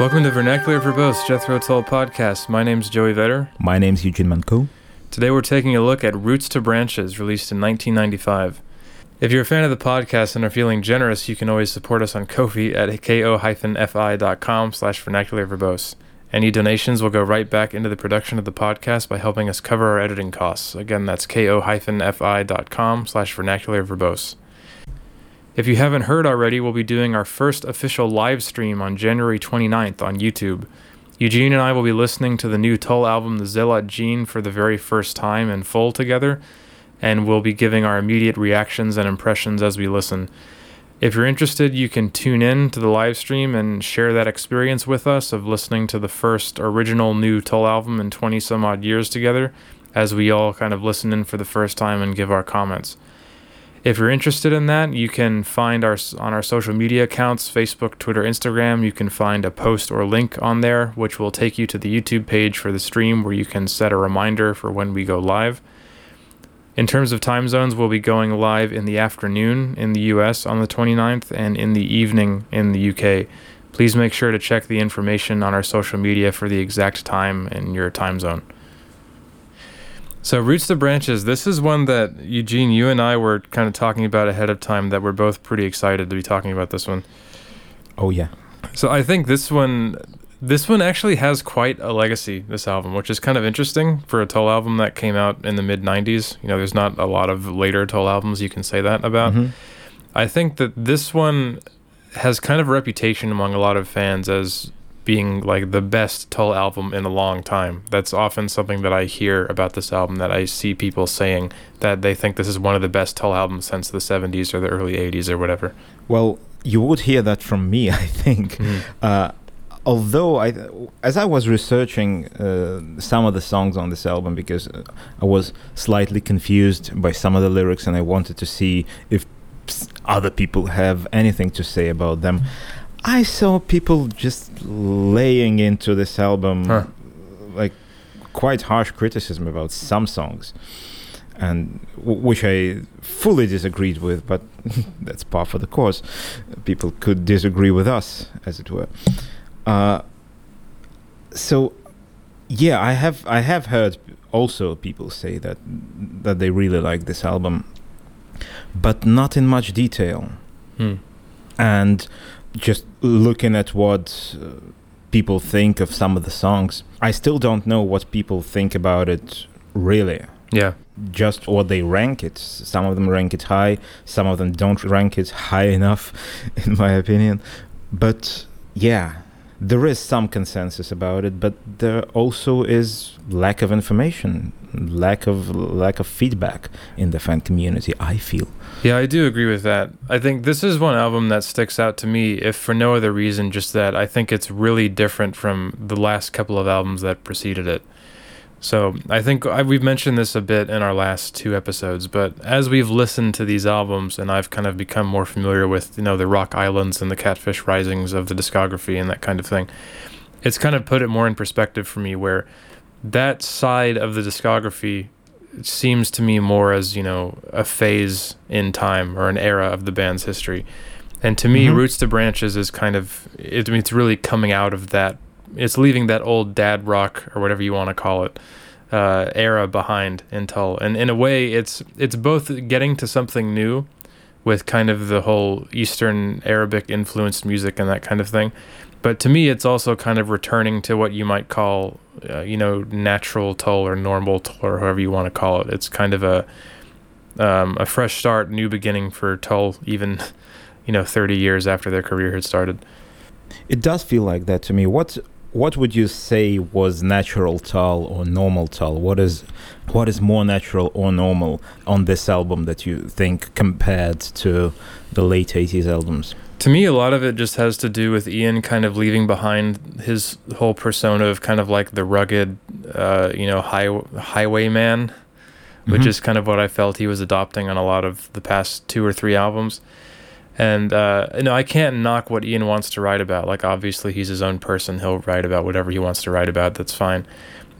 Welcome to Vernacular Verbose, Jethro Tull podcast. My name's Joey Vetter. My name's Eugene Manco. Today we're taking a look at Roots to Branches, released in 1995. If you're a fan of the podcast and are feeling generous, you can always support us on Ko-fi at ko-fi.com slash vernacular verbose. Any donations will go right back into the production of the podcast by helping us cover our editing costs. Again, that's ko-fi.com slash vernacular verbose. If you haven't heard already, we'll be doing our first official live stream on January 29th on YouTube. Eugene and I will be listening to the new Tull album, The Zealot Gene, for the very first time in full together, and we'll be giving our immediate reactions and impressions as we listen. If you're interested, you can tune in to the live stream and share that experience with us of listening to the first original new Tull album in 20 some odd years together, as we all kind of listen in for the first time and give our comments. If you're interested in that, you can find our on our social media accounts, Facebook, Twitter, Instagram, you can find a post or link on there which will take you to the YouTube page for the stream where you can set a reminder for when we go live. In terms of time zones, we'll be going live in the afternoon in the US on the 29th and in the evening in the UK. Please make sure to check the information on our social media for the exact time in your time zone. So, Roots to Branches, this is one that Eugene, you and I were kind of talking about ahead of time that we're both pretty excited to be talking about this one. Oh, yeah. So, I think this one. This one actually has quite a legacy, this album, which is kind of interesting for a Tull album that came out in the mid 90s. You know, there's not a lot of later Tull albums you can say that about. Mhm. I think that this one has kind of a reputation among a lot of fans as being like the best Tull album in a long time. That's often something that I hear about this album that I see people saying that they think this is one of the best Tull albums since the 70s or the early 80s or whatever. Well, you would hear that from me, I think. Uh, although I, as I was researching uh, some of the songs on this album, because uh, I was slightly confused by some of the lyrics, and I wanted to see if other people have anything to say about them. I saw people just laying into this album Huh. like quite harsh criticism about some songs, and w- which I fully disagreed with. But that's par for the course. People could disagree with us, as it were. Uh, so, yeah, I have I have heard also people say that that they really like this album, but not in much detail. Hmm. And just looking at what uh, people think of some of the songs, I still don't know what people think about it really Yeah. just what they rank it. Some of them rank it high, some of them don't rank it high enough, in my opinion. But yeah, there is some consensus about it, but there also is lack of information, lack of lack of feedback in the fan community. I feel. Yeah, I do agree with that. I think this is one album that sticks out to me, if for no other reason, just that I think it's really different from the last couple of albums that preceded it. So I think I, we've mentioned this a bit in our last two episodes, but as we've listened to these albums and I've kind of become more familiar with, you know, the Rock Islands and the Catfish Risings of the discography and that kind of thing, it's kind of put it more in perspective for me where that side of the discography seems to me more as you know a phase in time or an era of the band's history and to me Mhm. roots to branches is kind of it, I mean, it's really coming out of that it's leaving that old dad rock or whatever you want to call it uh, era behind in Tull. And in a way it's it's both getting to something new with kind of the whole eastern arabic influenced music and that kind of thing but to me it's also kind of returning to what you might call uh, you know natural Tull or normal Tull or however you want to call it. It's kind of a um, a fresh start new beginning for Tull even you know 30 years after their career had started. It does feel like that to me. What what would you say was natural Tull or normal Tull? What is what is more natural or normal on this album that you think compared to the late 80s albums? To me, a lot of it just has to do with Ian kind of leaving behind his whole persona of kind of like the rugged, uh, you know, high, highwayman, which Mhm. is kind of what I felt he was adopting on a lot of the past two or three albums. And uh, you know, I can't knock what Ian wants to write about. Like, obviously, he's his own person; he'll write about whatever he wants to write about. That's fine.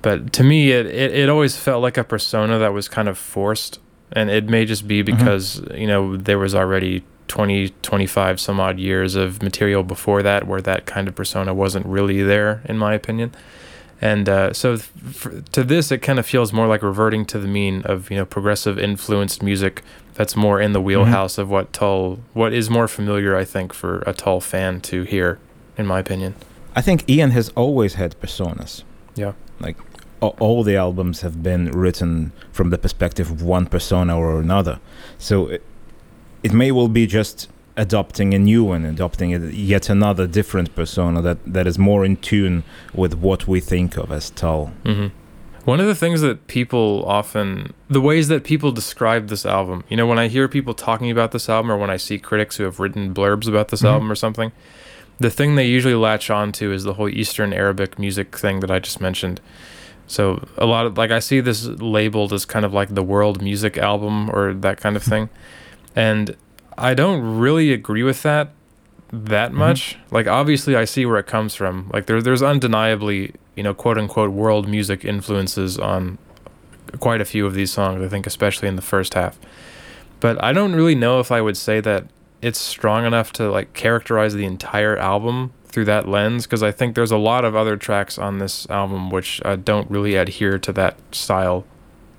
But to me, it, it, it always felt like a persona that was kind of forced, and it may just be because you know there was already 20, 25 some odd years of material before that where that kind of persona wasn't really there, in my opinion. And uh, so f- to this, it kind of feels more like reverting to the mean of you know progressive influenced music that's more in the wheelhouse mm-hmm. of what Tull, what is more familiar, I think, for a Tull fan to hear, in my opinion. I think Ian has always had personas. Yeah. Like all the albums have been written from the perspective of one persona or another. So it, it may well be just adopting a new one, adopting a, yet another different persona that, that is more in tune with what we think of as Tull. Mm-hmm. One of the things that people often, the ways that people describe this album, you know, when I hear people talking about this album or when I see critics who have written blurbs about this mm-hmm. album or something, the thing they usually latch on to is the whole Eastern Arabic music thing that I just mentioned. So a lot of like I see this labeled as kind of like the world music album or that kind of thing. And I don't really agree with that that mm-hmm. much. Like obviously I see where it comes from. Like there there's undeniably, you know, quote unquote world music influences on quite a few of these songs, I think especially in the first half. But I don't really know if I would say that it's strong enough to like characterize the entire album through that lens because I think there's a lot of other tracks on this album which uh, don't really adhere to that style.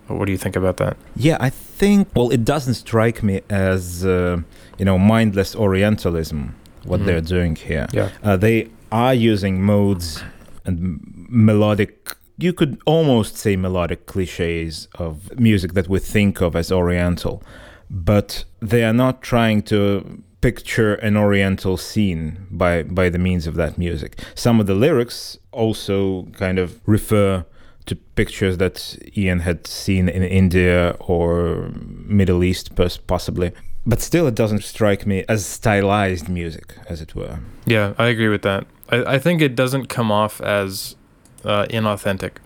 What do you think about that? Yeah, I think well, it doesn't strike me as uh, you know mindless Orientalism what mm-hmm. they're doing here. Yeah, uh, they are using modes and melodic. You could almost say melodic cliches of music that we think of as Oriental but they are not trying to picture an oriental scene by by the means of that music some of the lyrics also kind of refer to pictures that Ian had seen in India or Middle East possibly but still it doesn't strike me as stylized music as it were yeah I agree with that I, I think it doesn't come off as uh, inauthentic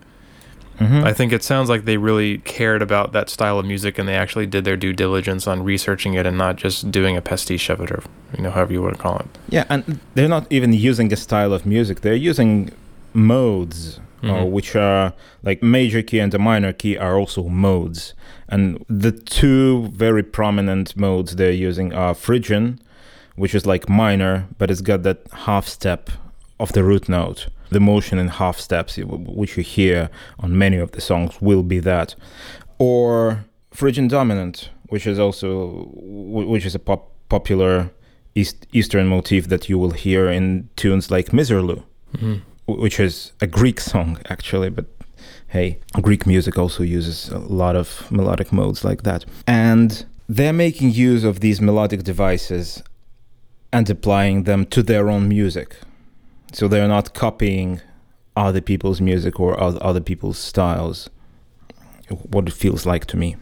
Mm-hmm. I think it sounds like they really cared about that style of music and they actually did their due diligence on researching it and not just doing a pastiche of it or you know however you want to call it. Yeah, and they're not even using a style of music. They're using modes uh, mm-hmm. uh, which are like major key and a minor key are also modes. And the two very prominent modes they're using are Phrygian, which is like minor, but it's got that half step of the root note the motion in half steps, which you hear on many of the songs, will be that, or Phrygian dominant, which is also which is a pop- popular East, Eastern motif that you will hear in tunes like Miserlou, mm-hmm. which is a Greek song actually, but hey, Greek music also uses a lot of melodic modes like that, and they're making use of these melodic devices and applying them to their own music so they're not copying other people's music or other people's styles. What it feels like to me.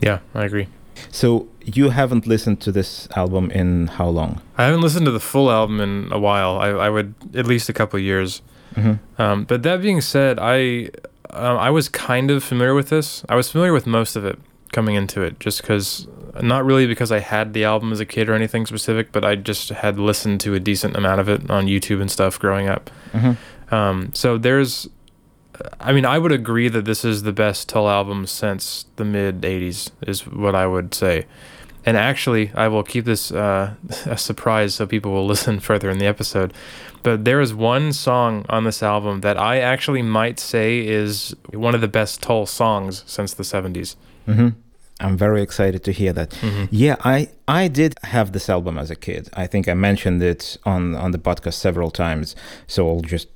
Yeah, I agree. So you haven't listened to this album in how long? I haven't listened to the full album in a while. I, I would at least a couple years. Mm-hmm. Um, but that being said, I um, I was kind of familiar with this. I was familiar with most of it coming into it, just because not really because I had the album as a kid or anything specific, but I just had listened to a decent amount of it on YouTube and stuff growing up. Mm-hmm. Um, so there's, I mean, I would agree that this is the best Tull album since the mid 80s, is what I would say. And actually, I will keep this uh, a surprise so people will listen further in the episode. But there is one song on this album that I actually might say is one of the best Tull songs since the 70s. Mm-hmm. I'm very excited to hear that. Mm-hmm. Yeah, I I did have this album as a kid. I think I mentioned it on on the podcast several times. So I'll just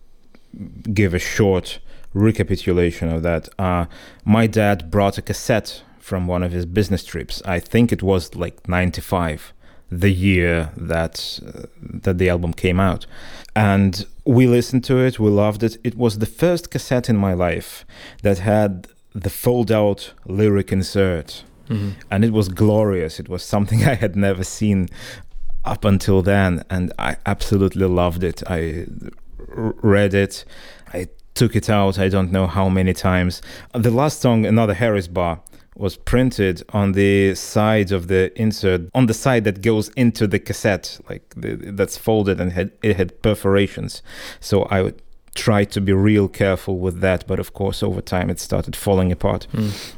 give a short recapitulation of that. Uh, my dad brought a cassette from one of his business trips. I think it was like 95, the year that uh, that the album came out. And we listened to it, we loved it. It was the first cassette in my life that had the fold out lyric insert. Mm-hmm. And it was glorious. It was something I had never seen up until then. And I absolutely loved it. I read it. I took it out, I don't know how many times. The last song, Another Harry's Bar, was printed on the side of the insert, on the side that goes into the cassette, like the, that's folded and had, it had perforations. So I would try to be real careful with that, but of course, over time it started falling apart. Mm.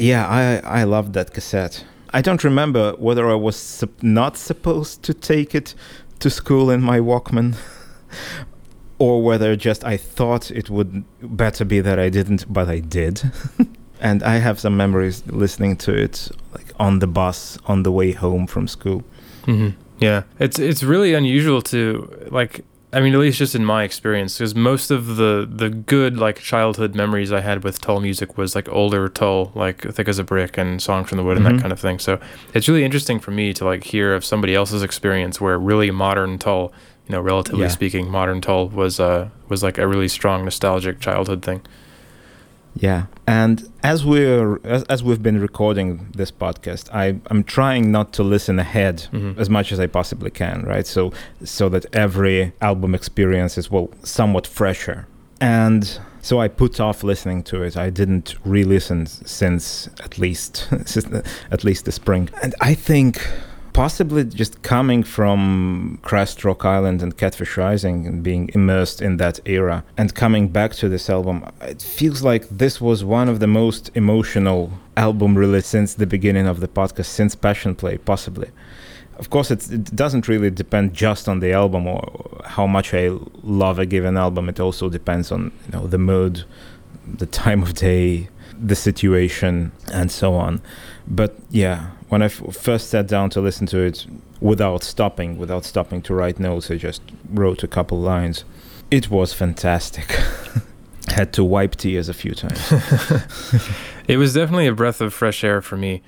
Yeah, I I loved that cassette. I don't remember whether I was sup- not supposed to take it to school in my Walkman. or whether just I thought it would better be that I didn't, but I did. and I have some memories listening to it like on the bus on the way home from school. Mm-hmm. Yeah, it's it's really unusual to like. I mean, at least just in my experience, because most of the the good like childhood memories I had with Tull music was like older Tull, like Thick as a Brick and Songs from the Wood and Mhm. that kind of thing. So it's really interesting for me to like hear of somebody else's experience where really modern Tull, you know, relatively Yeah. speaking, modern Tull was uh was like a really strong nostalgic childhood thing. Yeah, and as we're as, as we've been recording this podcast, I I'm trying not to listen ahead Mhm. as much as I possibly can, right? So so that every album experience is well somewhat fresher. And so I put off listening to it. I didn't re-listen since at least since the- at least the spring. And I think possibly just coming from Crest Rock Island and Catfish Rising and being immersed in that era and coming back to this album, it feels like this was one of the most emotional album released since the beginning of the podcast, since Passion Play, possibly. Of course, it doesn't really depend just on the album or how much I love a given album. It also depends on you know the mood, the time of day, the situation, and so on. But yeah, when I f- first sat down to listen to it without stopping, without stopping to write notes, I just wrote a couple lines. It was fantastic. Had to wipe tears a few times. It was definitely a breath of fresh air for me.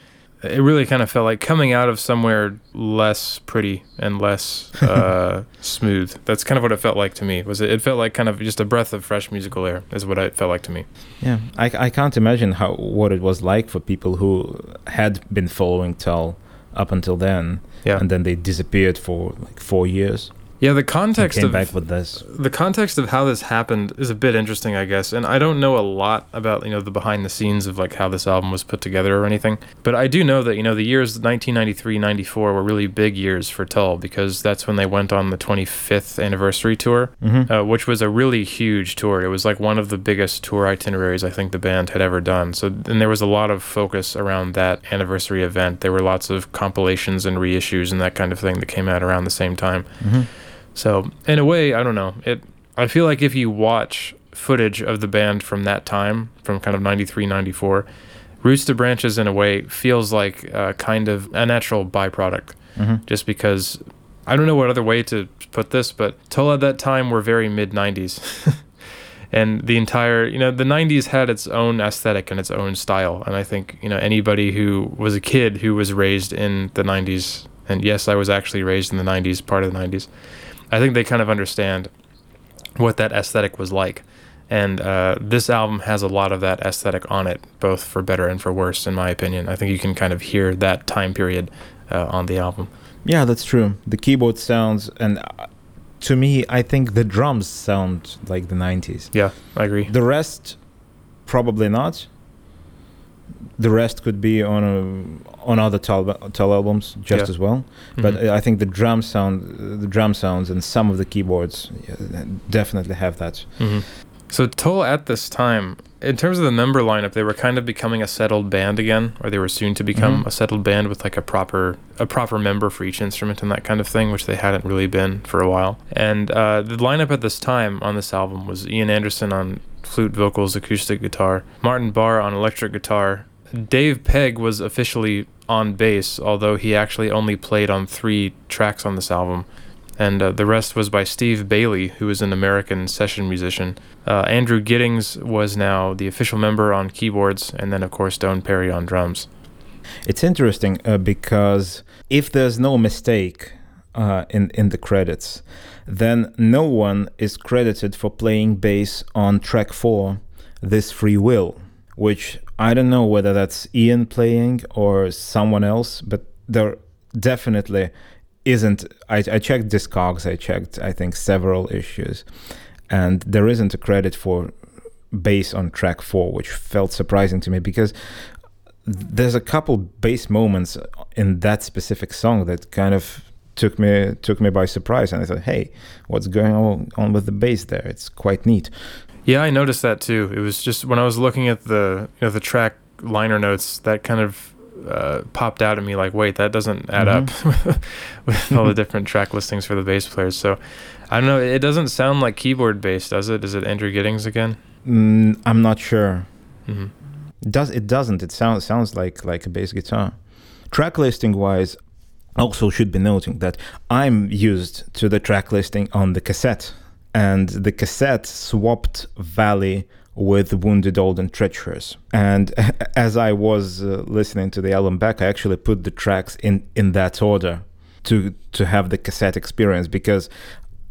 It really kind of felt like coming out of somewhere less pretty and less uh, smooth. That's kind of what it felt like to me. Was it? It felt like kind of just a breath of fresh musical air. Is what it felt like to me. Yeah, I, I can't imagine how what it was like for people who had been following Tull up until then, Yeah. and then they disappeared for like four years. Yeah. The context came of back with this. the context of how this happened is a bit interesting, I guess. And I don't know a lot about you know the behind the scenes of like how this album was put together or anything. But I do know that you know the years 1993, 94 were really big years for Tull because that's when they went on the 25th anniversary tour. hmm uh, which was a really huge tour. It was like one of the biggest tour itineraries I think the band had ever done. So, and there was a lot of focus around that anniversary event. There were lots of compilations and reissues and that kind of thing that came out around the same time. hmm So, in a way, I don't know. It. I feel like if you watch footage of the band from that time, from kind of 93, 94, Roots to Branches, in a way, feels like uh, kind of a natural byproduct hmm just because I don't know what other way to put this, but Tull at that time were very mid 90s. and the entire, you know, the 90s had its own aesthetic and its own style. And I think, you know, anybody who was a kid who was raised in the 90s, and yes, I was actually raised in the 90s, part of the 90s, I think they kind of understand what that aesthetic was like. And uh, this album has a lot of that aesthetic on it, both for better and for worse, in my opinion. I think you can kind of hear that time period uh, on the album. Yeah, that's true. The keyboard sounds, and uh, to me, I think the drums sound like the 90s. Yeah, I agree. The rest, probably not. The rest could be on a, on other Tull, Tull albums just Yeah. as well. But Mhm. uh, I think the drum sound, the drum sounds, and some of the keyboards definitely have that. Mhm. So Tull at this time, in terms of the member lineup, they were kind of becoming a settled band again, or they were soon to become Mhm. a settled band with like a proper a proper member for each instrument and that kind of thing, which they hadn't really been for a while. And uh, the lineup at this time on this album was Ian Anderson on flute, vocals, acoustic guitar, Martin Barre on electric guitar. Dave Pegg was officially on bass, although he actually only played on three tracks on this album and uh, the rest was by Steve Bailey, who is an American session musician. Uh, Andrew Giddings was now the official member on keyboards, and then of course Doane Perry on drums. It's interesting uh, because if there's no mistake uh, in in the credits, then no one is credited for playing bass on track four, "This Free Will," which I don't know whether that's Ian playing or someone else, but there definitely isn't. I, I checked Discogs, I checked I think several issues, and there isn't a credit for bass on track four, which felt surprising to me because there's a couple bass moments in that specific song that kind of took me took me by surprise and I thought hey what's going on, on with the bass there it's quite neat Yeah, I noticed that too. It was just when I was looking at the you know, the track liner notes that kind of uh, popped out at me like, wait, that doesn't add Mm-hmm. up with all the different track listings for the bass players. So I don't know. It doesn't sound like keyboard based, does it? Is it Andrew Giddings again? Mm, I'm not sure. Mm-hmm. Does it doesn't? It sounds sounds like like a bass guitar. Track listing wise, also should be noting that I'm used to the track listing on the cassette, and the cassette swapped Valley with Wounded Old and Treacherous. And as I was uh, listening to the album back, I actually put the tracks in in that order to to have the cassette experience because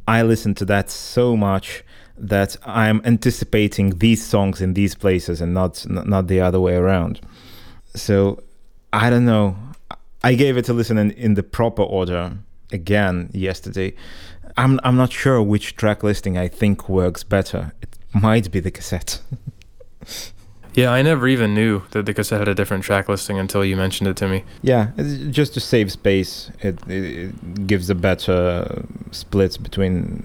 I listened to that so much that I'm anticipating these songs in these places and not not the other way around. So I don't know. I gave it a listen in, in the proper order again yesterday. I'm I'm not sure which track listing I think works better. It might be the cassette. Yeah, I never even knew that the cassette had a different track listing until you mentioned it to me. Yeah, it's just to save space. It, it, gives a better split between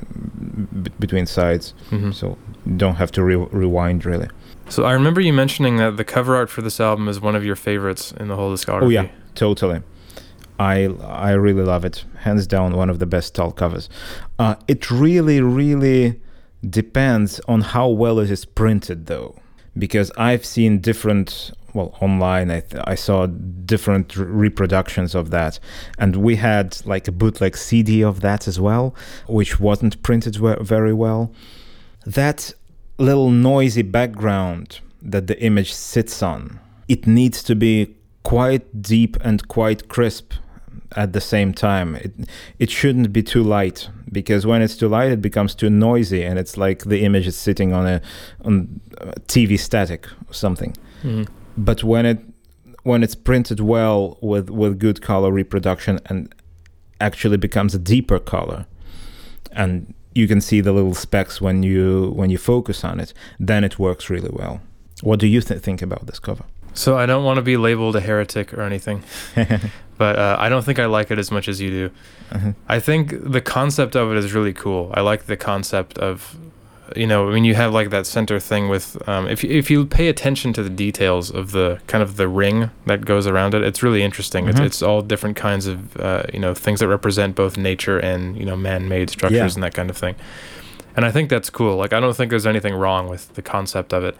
b- between sides, hmm so don't have to re- rewind really. So I remember you mentioning that the cover art for this album is one of your favorites in the whole discography. Oh, yeah. Totally. I I really love it. Hands down, one of the best style covers. Uh, it really, really depends on how well it is printed, though, because I've seen different. Well, online, I, th- I saw different r- reproductions of that, and we had like a bootleg CD of that as well, which wasn't printed we- very well. That little noisy background that the image sits on, it needs to be quite deep and quite crisp at the same time. It it shouldn't be too light because when it's too light, it becomes too noisy, and it's like the image is sitting on a on a TV static or something. hmm But when it when it's printed well with with good color reproduction and actually becomes a deeper color, and you can see the little specks when you when you focus on it, then it works really well. What do you th- think about this cover? So I don't want to be labeled a heretic or anything, but uh, I don't think I like it as much as you do. Uh-huh. I think the concept of it is really cool. I like the concept of, you know, when you have like that center thing with, um, if you, if you pay attention to the details of the kind of the ring that goes around it, it's really interesting. It's, it's all different kinds of, uh, you know, things that represent both nature and you know man-made structures Yeah. and that kind of thing. And I think that's cool. Like I don't think there's anything wrong with the concept of it.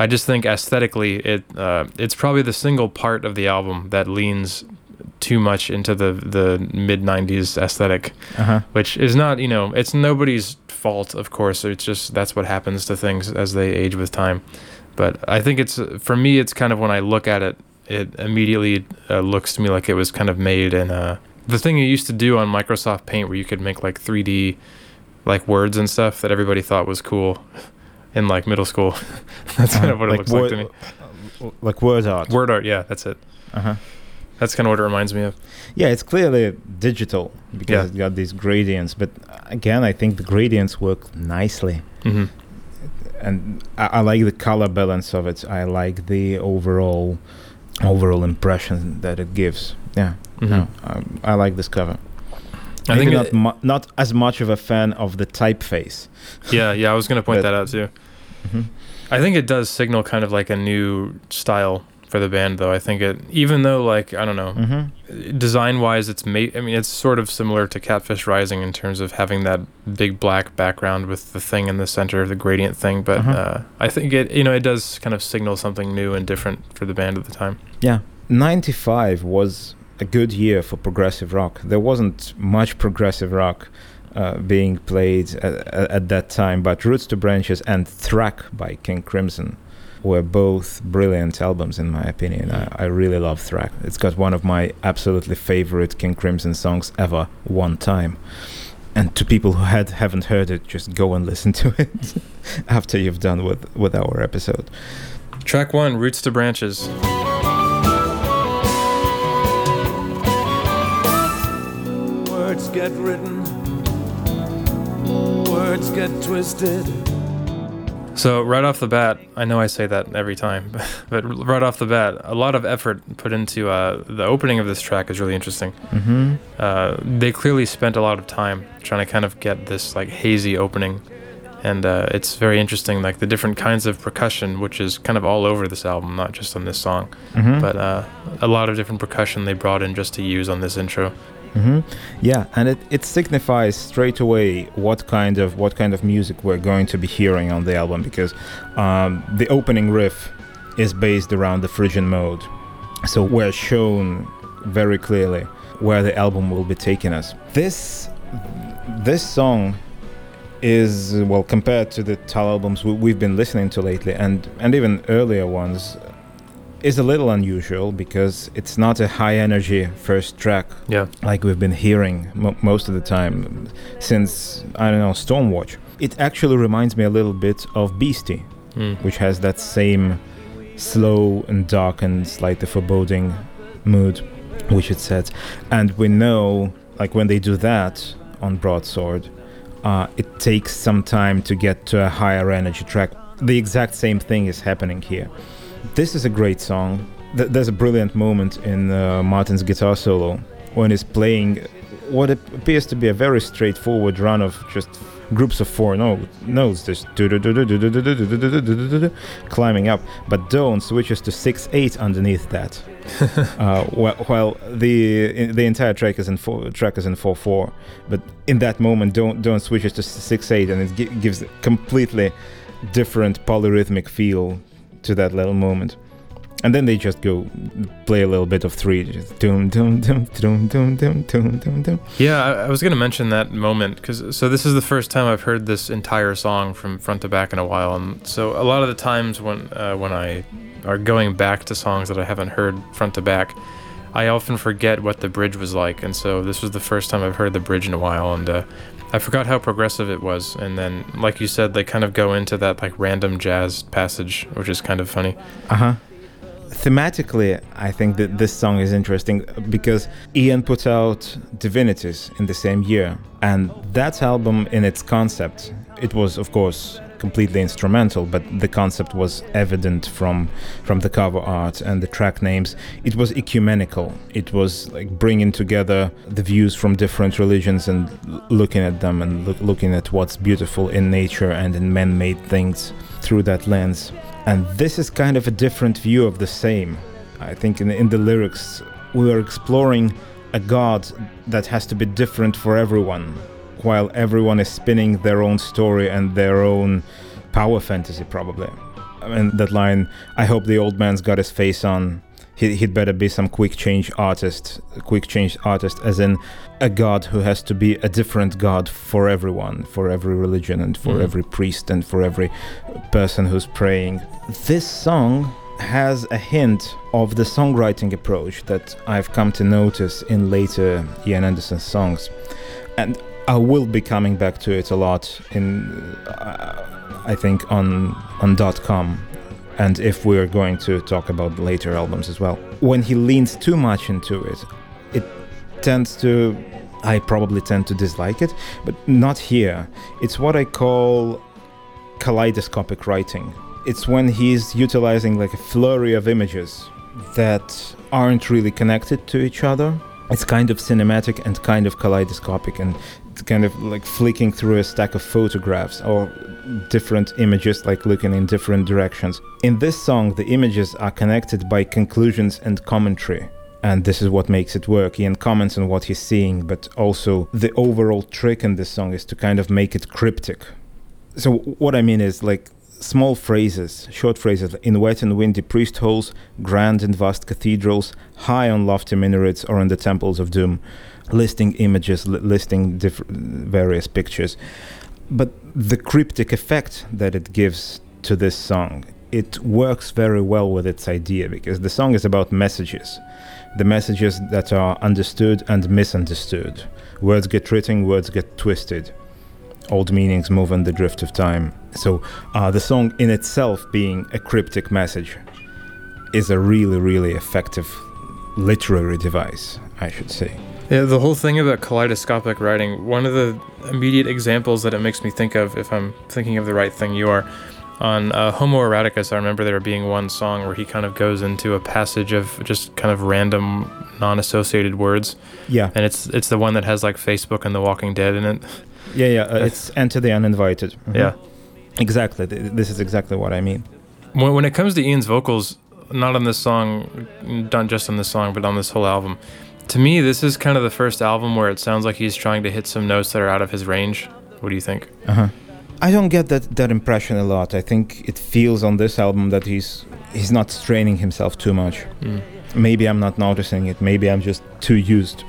I just think aesthetically, it uh, it's probably the single part of the album that leans too much into the the mid '90s aesthetic Uh-huh. which is not you know it's nobody's fault of course it's just that's what happens to things as they age with time but i think it's for me it's kind of when i look at it it immediately uh, looks to me like it was kind of made in uh the thing you used to do on microsoft paint where you could make like 3d like words and stuff that everybody thought was cool in like middle school that's kind of what it looks like to me word- Like word art. word art yeah that's it Uh-huh. That's kind of what it reminds me of Yeah, it's clearly digital because Yeah. it's got these gradients. But again, I think the gradients work nicely, hmm and I, I like the color balance of it. I like the overall overall impression that it gives. Yeah, hmm no, I, I like this cover. I Maybe think not it- mu- not as much of a fan of the typeface. yeah yeah i was going to point But- that out too Mhm. I think it does signal kind of like a new style for the band, though. I think it, even though like I don't know, Mm-hmm. design wise, it's made. I mean, it's sort of similar to Catfish Rising in terms of having that big black background with the thing in the center, the gradient thing. But Uh-huh. uh, I think it, you know, it does kind of signal something new and different for the band at the time. Yeah, ninety five was a good year for progressive rock. There wasn't much progressive rock uh, being played at, at, at that time, but Roots to Branches and THRAK by King Crimson were both brilliant albums, in my opinion. I, mm. I really love THRAK. It's got one of my absolutely favorite King Crimson songs ever, One Time. And to people who had haven't heard it, just go and listen to it after you've done with, with our episode. Track one, Roots to Branches. Words get written, words get twisted. So right off the bat, I know I say that every time, but right off the bat, a lot of effort put into uh, the opening of this track is really interesting. Mm-hmm. uh, they clearly spent a lot of time trying to kind of get this like hazy opening and uh, it's very interesting, like the different kinds of percussion, which is kind of all over this album, not just on this song, Mhm. but uh, a lot of different percussion they brought in just to use on this intro. Hmm Yeah, and it, it signifies straight away what kind of what kind of music we're going to be hearing on the album because um, the opening riff is based around the Phrygian mode, so we're shown very clearly where the album will be taking us. This this song is well compared to the Tull albums we, we've been listening to lately and and even earlier ones is a little unusual because it's not a high energy first track Yeah. like we've been hearing mo most of the time since I don't know Stormwatch. It actually reminds me a little bit of Beastie, Mm. which has that same slow and dark and slightly foreboding mood, which it sets. And we know, like when they do that on Broadsword, uh, it takes some time to get to a higher energy track. The exact same thing is happening here. This is a great song. Th- there's a brilliant moment in uh, Martin's guitar solo when he's playing what appears to be a very straightforward run of just groups of four no- notes, just climbing up. But Doane switches to six eight underneath that, uh, while, while the the entire track is in four track is in four four. But in that moment, Doane, Doane switches to six eight, and it gi- gives a completely different polyrhythmic feel to that little moment. And then they just go play a little bit of three. Yeah, I, I was gonna mention that moment because so this is the first time I've heard this entire song from front to back in a while, and so a lot of the times when uh, when I are going back to songs that I haven't heard front to back, I often forget what the bridge was like, and so this was the first time I've heard the bridge in a while, and uh, I forgot how progressive it was, and then like you said, they kind of go into that like random jazz passage, which is kind of funny. Uh huh. Thematically, I think that this song is interesting because Ian put out Divinities in the same year, and that album, in its concept, it was of course completely instrumental, but the concept was evident from from the cover art and the track names. It was ecumenical. It was like bringing together the views from different religions and looking at them and look, looking at what's beautiful in nature and in man-made things through that lens. And this is kind of a different view of the same. I think in, in the lyrics, we are exploring a God that has to be different for everyone, while everyone is spinning their own story and their own power fantasy, probably. I mean, that line, I hope the old man's got his face on. He, he'd better be some quick change artist, quick change artist, as in a god who has to be a different god for everyone, for every religion, and for Mhm. every priest, and for every person who's praying. This song has a hint of the songwriting approach that I've come to notice in later Ian Anderson songs. And I will be coming back to it a lot in, uh, I think, on, on .com. And if we're going to talk about later albums as well. When he leans too much into it, it tends to I probably tend to dislike it, but not here. It's what I call kaleidoscopic writing. It's when he's utilizing like a flurry of images that aren't really connected to each other. It's kind of cinematic and kind of kaleidoscopic and kind of like flicking through a stack of photographs or different images like looking in different directions. In this song, the images are connected by conclusions and commentary and this is what makes it work. Ian comments on what he's seeing, but also the overall trick in this song is to kind of make it cryptic. So what I mean is like small phrases, short phrases in wet and windy priest holes, grand and vast cathedrals, high on lofty minarets or in the temples of doom, listing images, li- listing diff- various pictures. But the cryptic effect that it gives to this song, it works very well with its idea because the song is about messages the messages that are understood and misunderstood. Words get written, words get twisted. Old meanings move in the drift of time. So, uh, the song in itself being a cryptic message is a really, really effective literary device, I should say. Yeah, the whole thing about kaleidoscopic writing, one of the immediate examples that it makes me think of, if I'm thinking of the right thing you are, on uh, Homo Erraticus, I remember there being one song where he kind of goes into a passage of just kind of random, non-associated words, Yeah. and it's it's the one that has like Facebook and The Walking Dead in it. Yeah, yeah. Uh, it's Enter the Uninvited. Mhm. Yeah. Exactly. This is exactly what I mean. When, when it comes to Ian's vocals, not on this song, not just on this song, but on this whole album, to me, this is kind of the first album where it sounds like he's trying to hit some notes that are out of his range. What do you think? Uh-huh. I don't get that that impression a lot. I think it feels on this album that he's he's not straining himself too much. Mm. Maybe I'm not noticing it. Maybe I'm just too used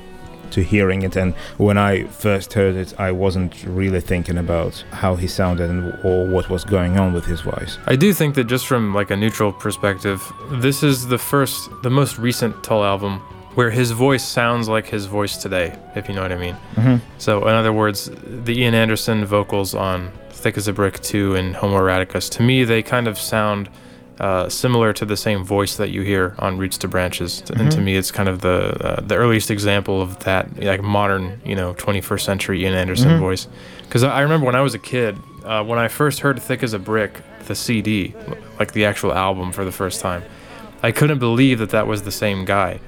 to hearing it. And when I first heard it, I wasn't really thinking about how he sounded and or what was going on with his voice. I do think that just from like a neutral perspective, this is the first, the most recent Tull album where his voice sounds like his voice today, if you know what I mean. Mm-hmm. So, in other words, the Ian Anderson vocals on Thick as a Brick 2 and Homo Erraticus, to me, they kind of sound uh, similar to the same voice that you hear on Roots to Branches. And to Mhm. me, it's kind of the uh, the earliest example of that, like modern, you know, 21st century Ian Anderson Mhm. voice. Because I I remember when I was a kid, uh, when I first heard Thick as a Brick, the CD, like the actual album for the first time, I couldn't believe that that was the same guy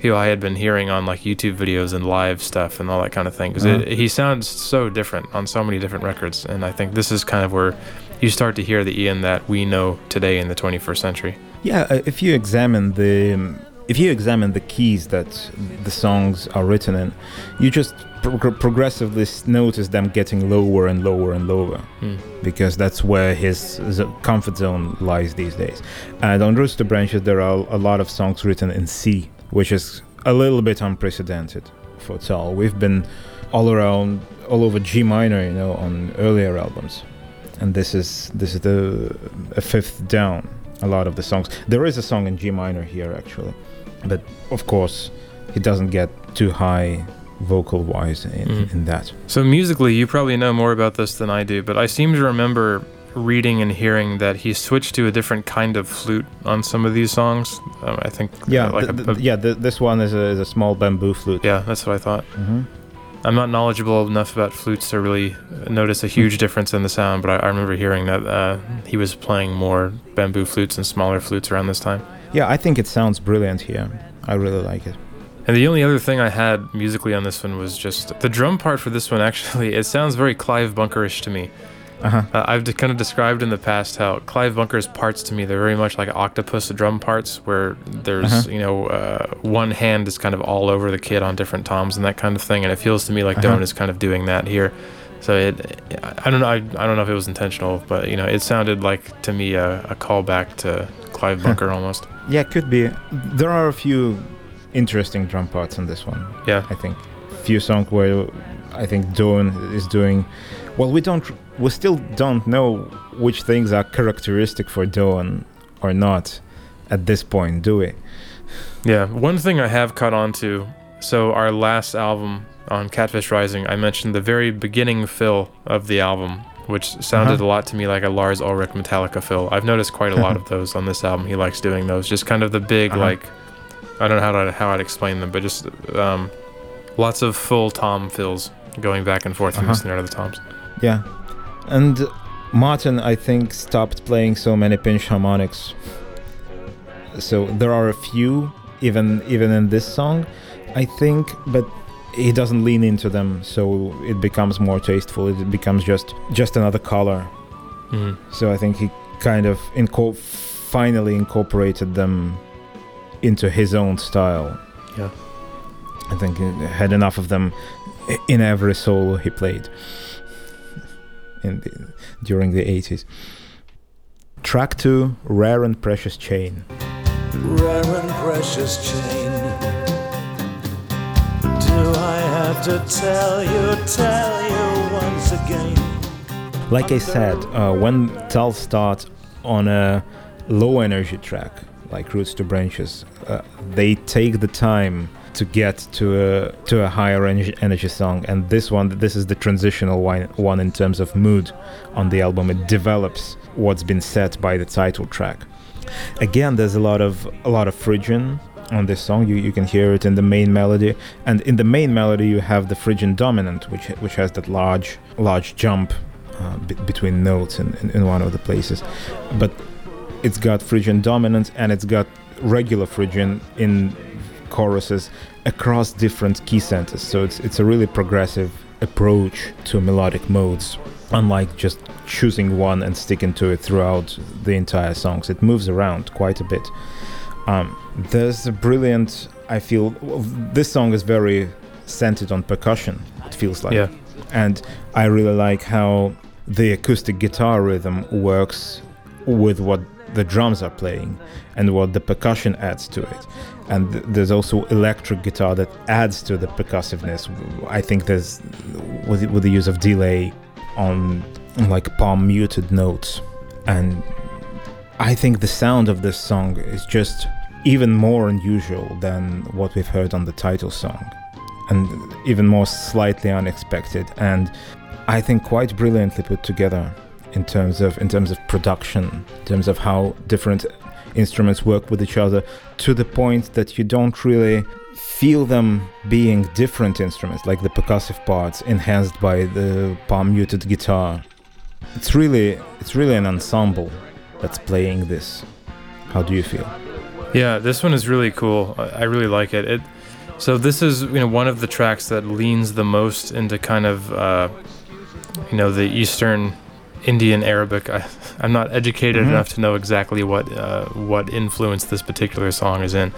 who I had been hearing on like YouTube videos and live stuff and all that kind of thing. Because Uh-huh. he sounds so different on so many different records, and I think this is kind of where you start to hear the Ian that we know today in the 21st century. Yeah, uh, if you examine the um, if you examine the keys that the songs are written in, you just prog- progressively notice them getting lower and lower and lower Mm. because that's where his z- comfort zone lies these days. And on Roots to Branches, there are a lot of songs written in C, which is a little bit unprecedented for Tull. We've been all around, all over G minor, you know, on earlier albums, and this is this is the a fifth down. A lot of the songs. There is a song in G minor here actually, but of course, he doesn't get too high vocal wise in, Mm. in that. So musically, you probably know more about this than I do, but I seem to remember reading and hearing that he switched to a different kind of flute on some of these songs. Um, I think, Yeah, like th- a- th- yeah. Th- this one is a, is a small bamboo flute. yeah, that's what I thought. hmm I'm not knowledgeable enough about flutes to really notice a huge difference in the sound, but I, I remember hearing that uh, he was playing more bamboo flutes and smaller flutes around this time. Yeah, I think it sounds brilliant here. I really like it. And the only other thing I had musically on this one was just the drum part for this one. Actually, it sounds very Clive Bunkerish to me. Uh-huh. Uh, I've d- kind of described in the past how Clive Bunker's parts to me they're very much like octopus drum parts, where there's Uh-huh. you know uh, one hand is kind of all over the kit on different toms and that kind of thing, and it feels to me like Uh-huh. Doane is kind of doing that here. So it, I don't know, I, I don't know if it was intentional, but you know, it sounded like to me a, a callback to Clive Bunker almost. Yeah, could be. There are a few interesting drum parts in this one. Yeah. I think few songs where I think Doane is doing. Well, we don't. We still don't know which things are characteristic for Doane or not at this point, do we? Yeah, one thing I have caught on to. So our last album on Catfish Rising, I mentioned the very beginning fill of the album, which sounded Uh-huh. a lot to me like a Lars Ulrich Metallica fill. I've noticed quite a lot of those on this album. He likes doing those, just kind of the big Uh-huh. like. I don't know how to, how I'd explain them, but just um, lots of full tom fills going back and forth Uh-huh. the snare of the toms. Yeah. And Martin, I think, stopped playing so many pinch harmonics. So there are a few, even even in this song, I think, but he doesn't lean into them, so it becomes more tasteful. It becomes just just another color. hmm So I think he kind of inco- finally incorporated them into his own style. Yeah. I think he had enough of them in every solo he played in the, during the 80s. Track 2 Rare and Precious Chain. rare and precious chain. Do I have to tell you, tell you once again? Like I said, uh, when Tull starts on a low energy track, like Roots to Branches, uh, they take the time to get to a to a higher energy, energy song. And this one, this is the transitional one, one in terms of mood on the album. It develops what's been set by the title track. Again, there's a lot of a lot of Phrygian on this song. You you can hear it in the main melody, and in the main melody you have the Phrygian dominant, which which has that large large jump uh, b- between notes in, in, in one of the places. But it's got Phrygian dominant and it's got regular Phrygian in choruses across different key centers. So it's it's a really progressive approach to melodic modes, unlike just choosing one and sticking to it throughout the entire songs. It moves around quite a bit. Um, there's a brilliant. I feel this song is very centered on percussion. It feels like, Yeah. and I really like how the acoustic guitar rhythm works with what the drums are playing and what the percussion adds to it. And th- there's also electric guitar that adds to the percussiveness. I think there's with, with the use of delay on like palm muted notes. And I think the sound of this song is just even more unusual than what we've heard on the title song and even more slightly unexpected and I think quite brilliantly put together in terms of in terms of production, in terms of how different instruments work with each other to the point that you don't really feel them being different instruments like the percussive parts enhanced by the palm muted guitar. It's really it's really an ensemble that's playing this. How do you feel? Yeah, this one is really cool. I really like it. It so this is you know one of the tracks that leans the most into kind of uh, you know the Eastern Indian Arabic. I, I'm not educated Mhm. enough to know exactly what uh, what influence this particular song is in,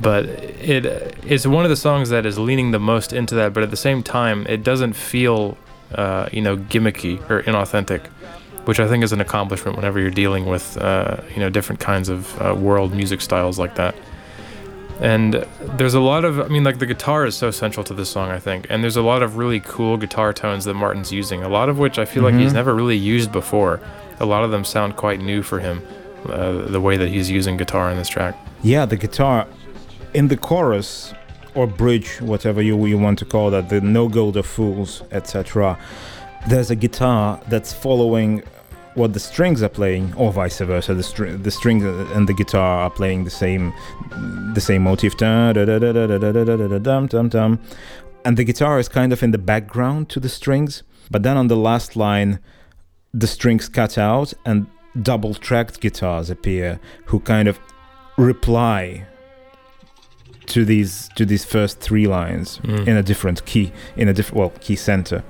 but it it's one of the songs that is leaning the most into that. But at the same time, it doesn't feel uh, you know gimmicky or inauthentic, which I think is an accomplishment whenever you're dealing with uh, you know different kinds of uh, world music styles like that. And there's a lot of, I mean, like the guitar is so central to this song, I think. And there's a lot of really cool guitar tones that Martin's using, a lot of which I feel like he's Mhm. never really used before. A lot of them sound quite new for him, uh, the way that he's using guitar in this track. Yeah, the guitar in the chorus or bridge, whatever you you want to call that, the No Gold of Fools, etc. There's a guitar that's following what the strings are playing, or vice versa. The string, the strings and the guitar are playing the same, the same motif. Da, da, da, da, da, da, da, da, da, da, dum, dum, dum. And the guitar is kind of in the background to the strings. But then on the last line, the strings cut out and double tracked guitars appear, who kind of reply to these to these first three lines Mm. in a different key in a different well key center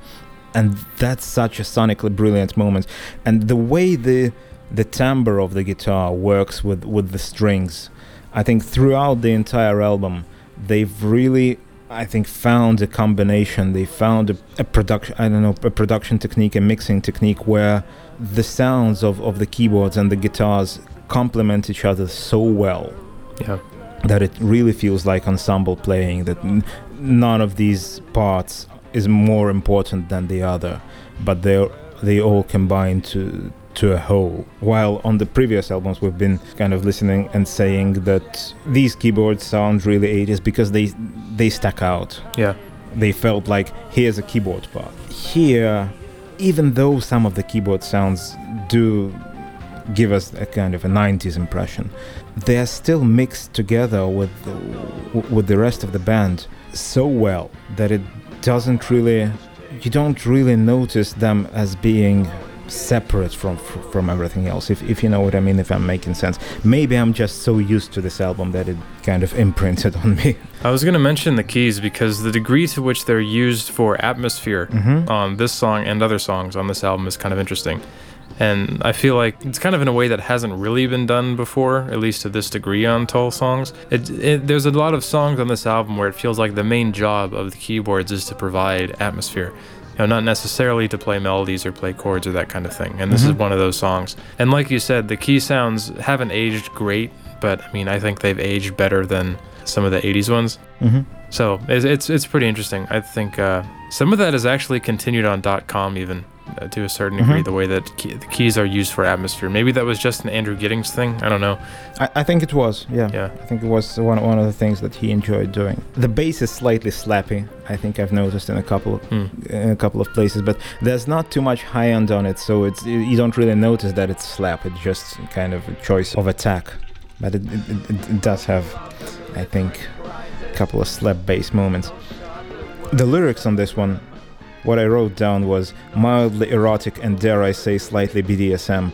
and that's such a sonically brilliant moment and the way the the timbre of the guitar works with with the strings i think throughout the entire album they've really i think found a combination they found a, a production i don't know a production technique a mixing technique where the sounds of, of the keyboards and the guitars complement each other so well Yeah. that it really feels like ensemble playing that none of these parts is more important than the other but they they all combine to to a whole. While on the previous albums we've been kind of listening and saying that these keyboards sound really 80s because they they stack out. Yeah. they felt like here's a keyboard part. Here even though some of the keyboard sounds do give us a kind of a 90s impression they are still mixed together with the, with the rest of the band so well that it doesn't really you don't really notice them as being separate from from everything else if, if you know what i mean if i'm making sense maybe i'm just so used to this album that it kind of imprinted on me I was going to mention the keys because the degree to which they're used for atmosphere mm-hmm. on this song and other songs on this album is kind of interesting. And I feel like it's kind of in a way that hasn't really been done before, at least to this degree on Tull songs. It, it, there's a lot of songs on this album where it feels like the main job of the keyboards is to provide atmosphere. You know, not necessarily to play melodies or play chords or that kind of thing. And this is Mhm. one of those songs. And like you said, the key sounds haven't aged great, but I mean, I think they've aged better than some of the 80s ones. Mm-hmm. So it's it's, it's pretty interesting. I think uh, some of that is actually continued on .com even uh, to a certain degree. Mhm. The way that key, the keys are used for atmosphere. Maybe that was just an Andrew Giddings thing. I don't know. I, I think it was, yeah. Yeah. I think it was one, one of the things that he enjoyed doing. The bass is slightly slappy. I think I've noticed in a couple of, Hmm. in a couple of places, but there's not too much high end on it, so it's you don't really notice that it's slap. It's just kind of a choice of attack. But it, it, it, it does have, I think, a couple of slap bass moments. The lyrics on this one, what I wrote down was mildly erotic and dare I say slightly BDSM.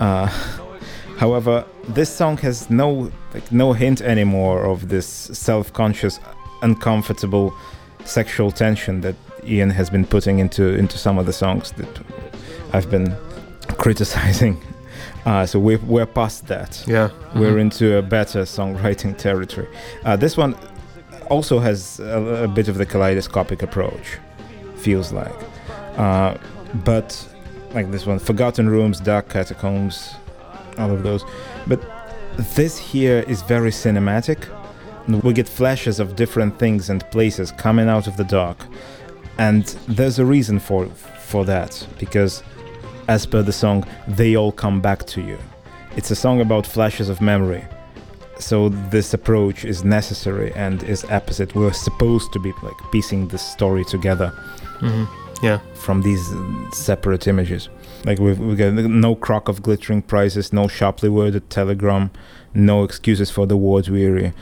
Uh, However, this song has no like no hint anymore of this self-conscious, uncomfortable sexual tension that Ian has been putting into into some of the songs that I've been criticizing. Uh, so we're, we're past that. Yeah. We're Mhm. into a better songwriting territory. Uh, this one also has a, a bit of the kaleidoscopic approach, feels like. Uh, but like this one, Forgotten Rooms, Dark Catacombs, all of those. But this here is very cinematic. We get flashes of different things and places coming out of the dark, and there's a reason for for that because, as per the song, they all come back to you. It's a song about flashes of memory. So this approach is necessary and is opposite. We're supposed to be like piecing the story together Mhm. Yeah. from these separate images. Like we've we got no crock of glittering prizes, no sharply worded telegram, no excuses for the word weary.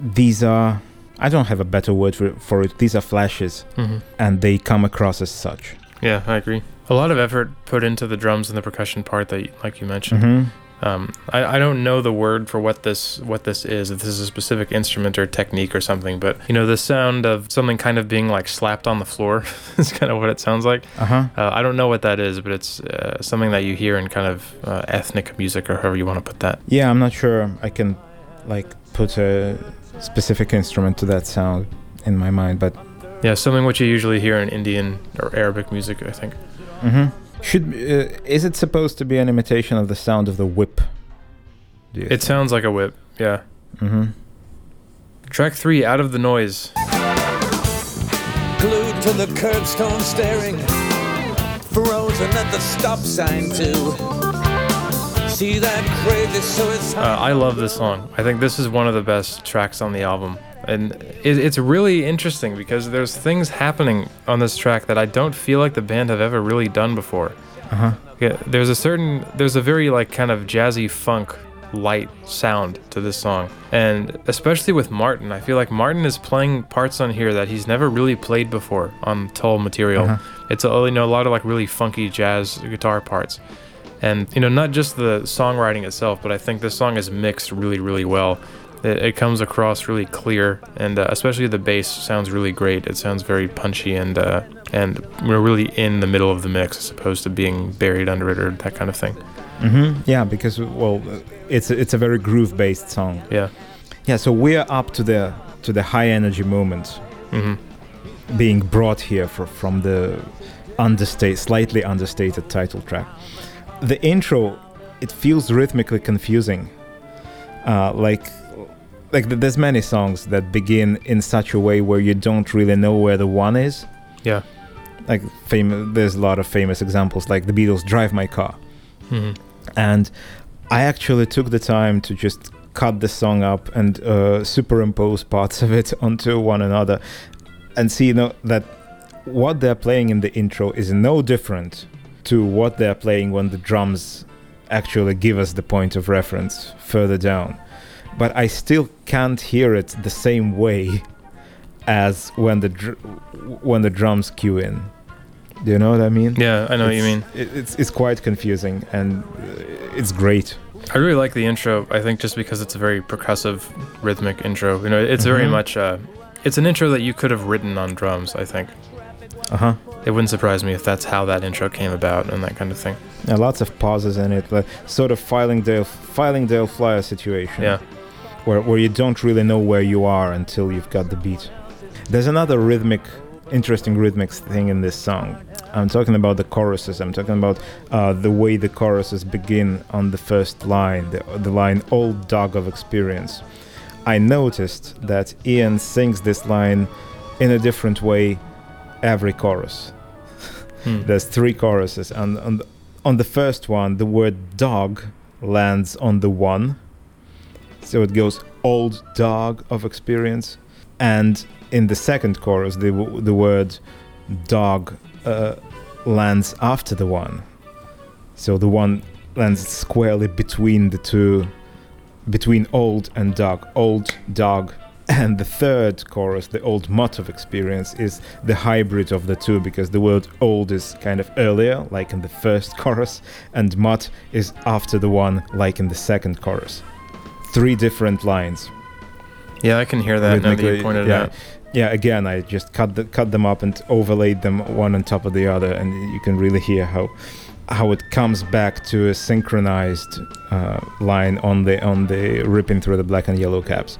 These are I don't have a better word for, for it. These are flashes, Mhm. and they come across as such. Yeah, I agree. A lot of effort put into the drums and the percussion part that, like you mentioned. Mhm. Um, I, I don't know the word for what this what this is. If this is a specific instrument or technique or something, but you know the sound of something kind of being like slapped on the floor is kind of what it sounds like. Uh huh. Uh, I don't know what that is, but it's uh, something that you hear in kind of uh, ethnic music or however you want to put that. Yeah, I'm not sure I can like put a specific instrument to that sound in my mind, but Yeah, something which you usually hear in Indian or Arabic music. I think. hmm should uh, is it supposed to be an imitation of the sound of the whip? Do you It sounds like a whip. Yeah. hmm Track three, out of the noise. glued to the curbstone staring frozen at the stop sign too see that crazy suicide Uh, I love this song. I think this is one of the best tracks on the album. And it, it's really interesting because there's things happening on this track that I don't feel like the band have ever really done before. Uh huh. Yeah, there's a certain, there's a very like kind of jazzy funk light sound to this song. And especially with Martin, I feel like Martin is playing parts on here that he's never really played before on Tull material. Uh-huh. It's a, you know, a lot of like really funky jazz guitar parts. And, you know, not just the songwriting itself, but I think this song is mixed really, really well. It, it comes across really clear, and uh, especially the bass sounds really great. It sounds very punchy and uh, and we're really in the middle of the mix as opposed to being buried under it or that kind of thing. hmm Yeah, because well, it's a, it's a very groove based song. Yeah. Yeah, so we're up to the to the high energy moment hmm being brought here for, from the understate, slightly understated title track. The intro, it feels rhythmically confusing. Uh, like, like th- there's many songs that begin in such a way where you don't really know where the one is. Yeah. Like, famous, there's a lot of famous examples, like the Beatles' "Drive My Car," hmm and I actually took the time to just cut the song up and uh, superimpose parts of it onto one another and see you know, that what they're playing in the intro is no different to what they're playing when the drums actually give us the point of reference further down but i still can't hear it the same way as when the dr- when the drums cue in do you know what i mean Yeah, I know what you mean. It's- it- it's it's quite confusing and uh, it's great I really like the intro. I think just because it's a very percussive, rhythmic intro. You know, it's very Mhm. much. Uh, it's an intro that you could have written on drums. I think uh-huh it wouldn't surprise me if that's how that intro came about and that kind of thing. Yeah, lots of pauses in it, like sort of Flyingdale, filing Dale Flyer situation. Yeah. Where, where you don't really know where you are until you've got the beat. There's another rhythmic, interesting rhythmic thing in this song. I'm talking about the choruses. I'm talking about uh, the way the choruses begin on the first line, the, the line "Old Dog of Experience." I noticed that Ian sings this line in a different way every chorus. Hmm. There's three choruses, and on the, on the first one, the word dog lands on the one. So it goes old dog of experience. And in the second chorus, the, the word dog uh, lands after the one. So the one lands squarely between the two, between old and dog. Old dog. And the third chorus, the old mutt of experience, is the hybrid of the two because the word old is kind of earlier, like in the first chorus, and mutt is after the one, like in the second chorus. Three different lines. Yeah, I can hear that now that you pointed it yeah. out. yeah, again, I just cut the, cut them up and overlaid them one on top of the other, and you can really hear how how it comes back to a synchronized uh, line on the on the ripping through the black and yellow caps.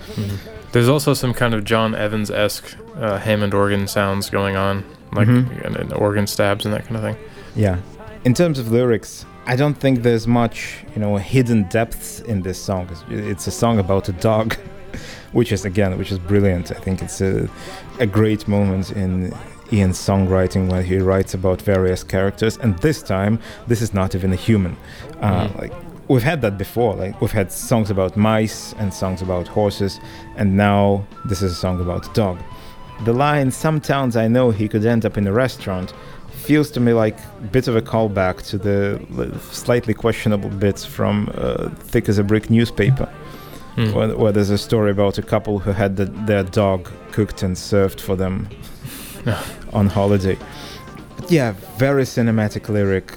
There's also some kind of John Evans esque uh, Hammond organ sounds going on, like Mhm. and, and organ stabs and that kind of thing. Yeah. In terms of lyrics, I don't think there's much, you know, hidden depths in this song. It's, a song about a dog, which is again, which is brilliant. I think it's a, a great moment in Ian's songwriting when he writes about various characters, and this time, this is not even a human. Uh, Mhm. Like we've had that before. Like we've had songs about mice and songs about horses, and now this is a song about a dog. The line "Some towns I know he could end up in a restaurant" feels to me like a bit of a callback to the slightly questionable bits from uh, Thick as a Brick newspaper, Hmm. where, where there's a story about a couple who had the, their dog cooked and served for them on holiday. But yeah, very cinematic lyric.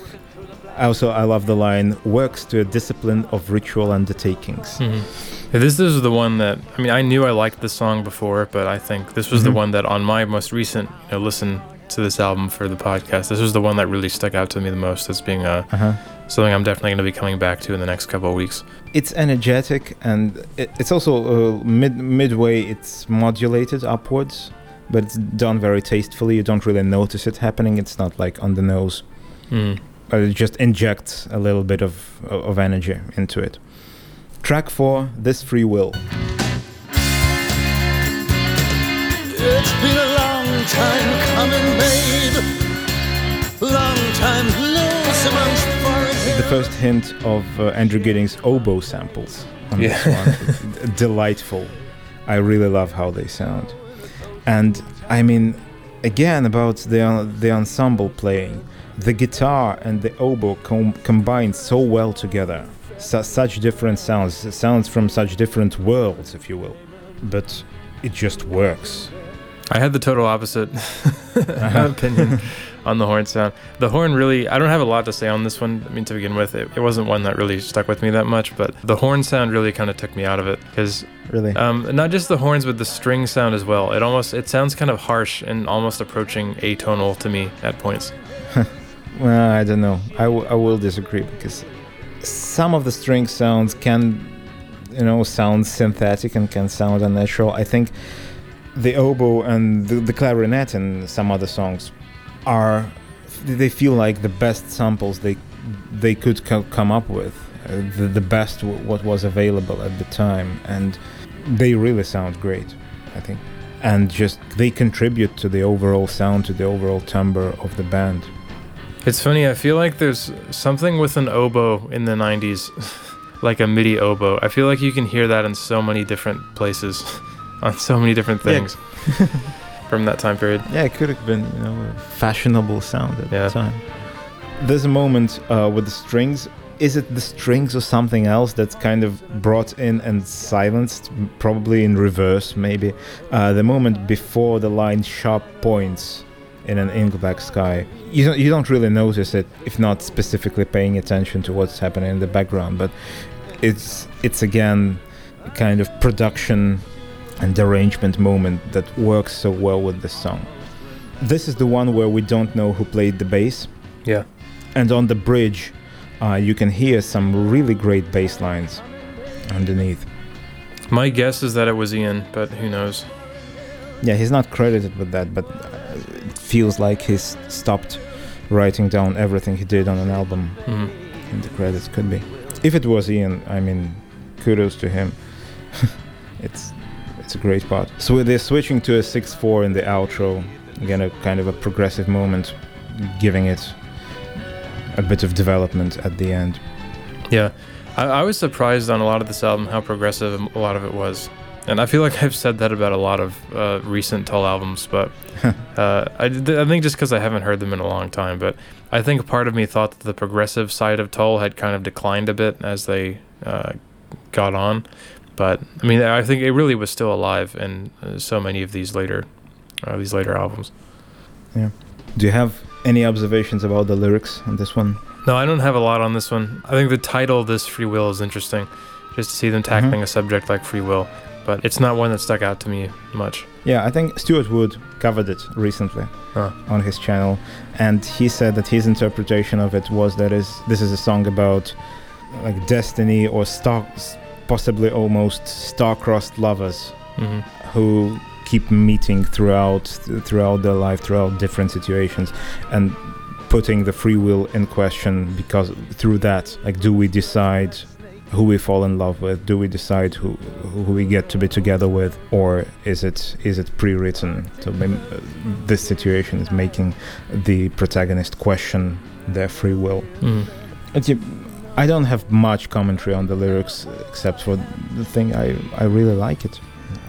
Also, I love the line "works to a discipline of ritual undertakings." Mhm. Yeah, this, this is the one that I mean I knew I liked this song before, but I think this was Mhm. the one that on my most recent you know, listen to this album for the podcast, this was the one that really stuck out to me the most as being uh, Uh-huh. something I'm definitely going to be coming back to in the next couple of weeks. It's energetic and it, it's also uh, mid midway. It's modulated upwards, but it's done very tastefully. You don't really notice it happening. It's not like on the nose. Mm. But it just injects a little bit of of energy into it. Track four, "This Free Will." It's been a long time coming, babe. Long time loose amongst The first hint of uh, Andrew Giddings' oboe samples on this one. Delightful. I really love how they sound. And I mean, again, about the, the ensemble playing, the guitar and the oboe com- combine so well together. Su- such different sounds, sounds from such different worlds, if you will. But it just works. I had the total opposite opinion on the horn sound. The horn really, I don't have a lot to say on this one. I mean, to begin with, it, it wasn't one that really stuck with me that much, but the horn sound really kind of took me out of it because Really? um, not just the horns, but the string sound as well. It almost, it sounds kind of harsh and almost approaching atonal to me at points. Well, I don't know. I, w- I will disagree because some of the string sounds can, you know, sound synthetic and can sound unnatural. I think the oboe and the, the clarinet and some other songs are they feel like the best samples they they could co- come up with, uh, the, the best w- what was available at the time, and they really sound great. I think, and just they contribute to the overall sound, to the overall timbre of the band. It's funny, I feel like there's something with an oboe in the 90s, like a MIDI oboe. I feel like you can hear that in so many different places, on so many different Yeah. things from that time period. Yeah, it could have been, you know, a fashionable sound at Yeah. the time. There's a moment uh, with the strings. Is it the strings or something else that's kind of brought in and silenced, probably in reverse, maybe? Uh, the moment before the line sharp points in an ink black sky. You don't, you don't really notice it if not specifically paying attention to what's happening in the background, but it's it's again kind of production and arrangement moment that works so well with the song. This is the one where we don't know who played the bass, Yeah. and on the bridge, uh, you can hear some really great bass lines underneath. My guess is that it was Ian, but who knows? Yeah, he's not credited with that, but uh, it feels like he's stopped writing down everything he did on an album Mhm. in the credits. Could be. If it was Ian, I mean, kudos to him. it's a great part. So they're switching to a 6-4 in the outro. Again, a kind of a progressive moment, giving it a bit of development at the end. Yeah. I, I was surprised on a lot of this album how progressive a lot of it was. And I feel like I've said that about a lot of uh, recent Tull albums, but uh, I, d- I think just because I haven't heard them in a long time. But I think part of me thought that the progressive side of Tull had kind of declined a bit as they uh, got on. But I mean, I think it really was still alive in uh, so many of these later, uh, these later albums. Yeah. Do you have any observations about the lyrics on this one? No, I don't have a lot on this one. I think the title, "This Free Will," is interesting, just to see them tackling a subject like free will. but it's not one that stuck out to me much. Yeah, I think Stuart Wood covered it recently Huh. on his channel, and he said that his interpretation of it was that is this is a song about like destiny or star, possibly almost star-crossed lovers hmm who keep meeting throughout throughout their life, throughout different situations, and putting the free will in question because through that, like, do we decide who we fall in love with? Do we decide who who we get to be together with, or is it is it pre-written? So this situation is making the protagonist question their free will. It's, I don't have much commentary on the lyrics except for the thing I, I really like it.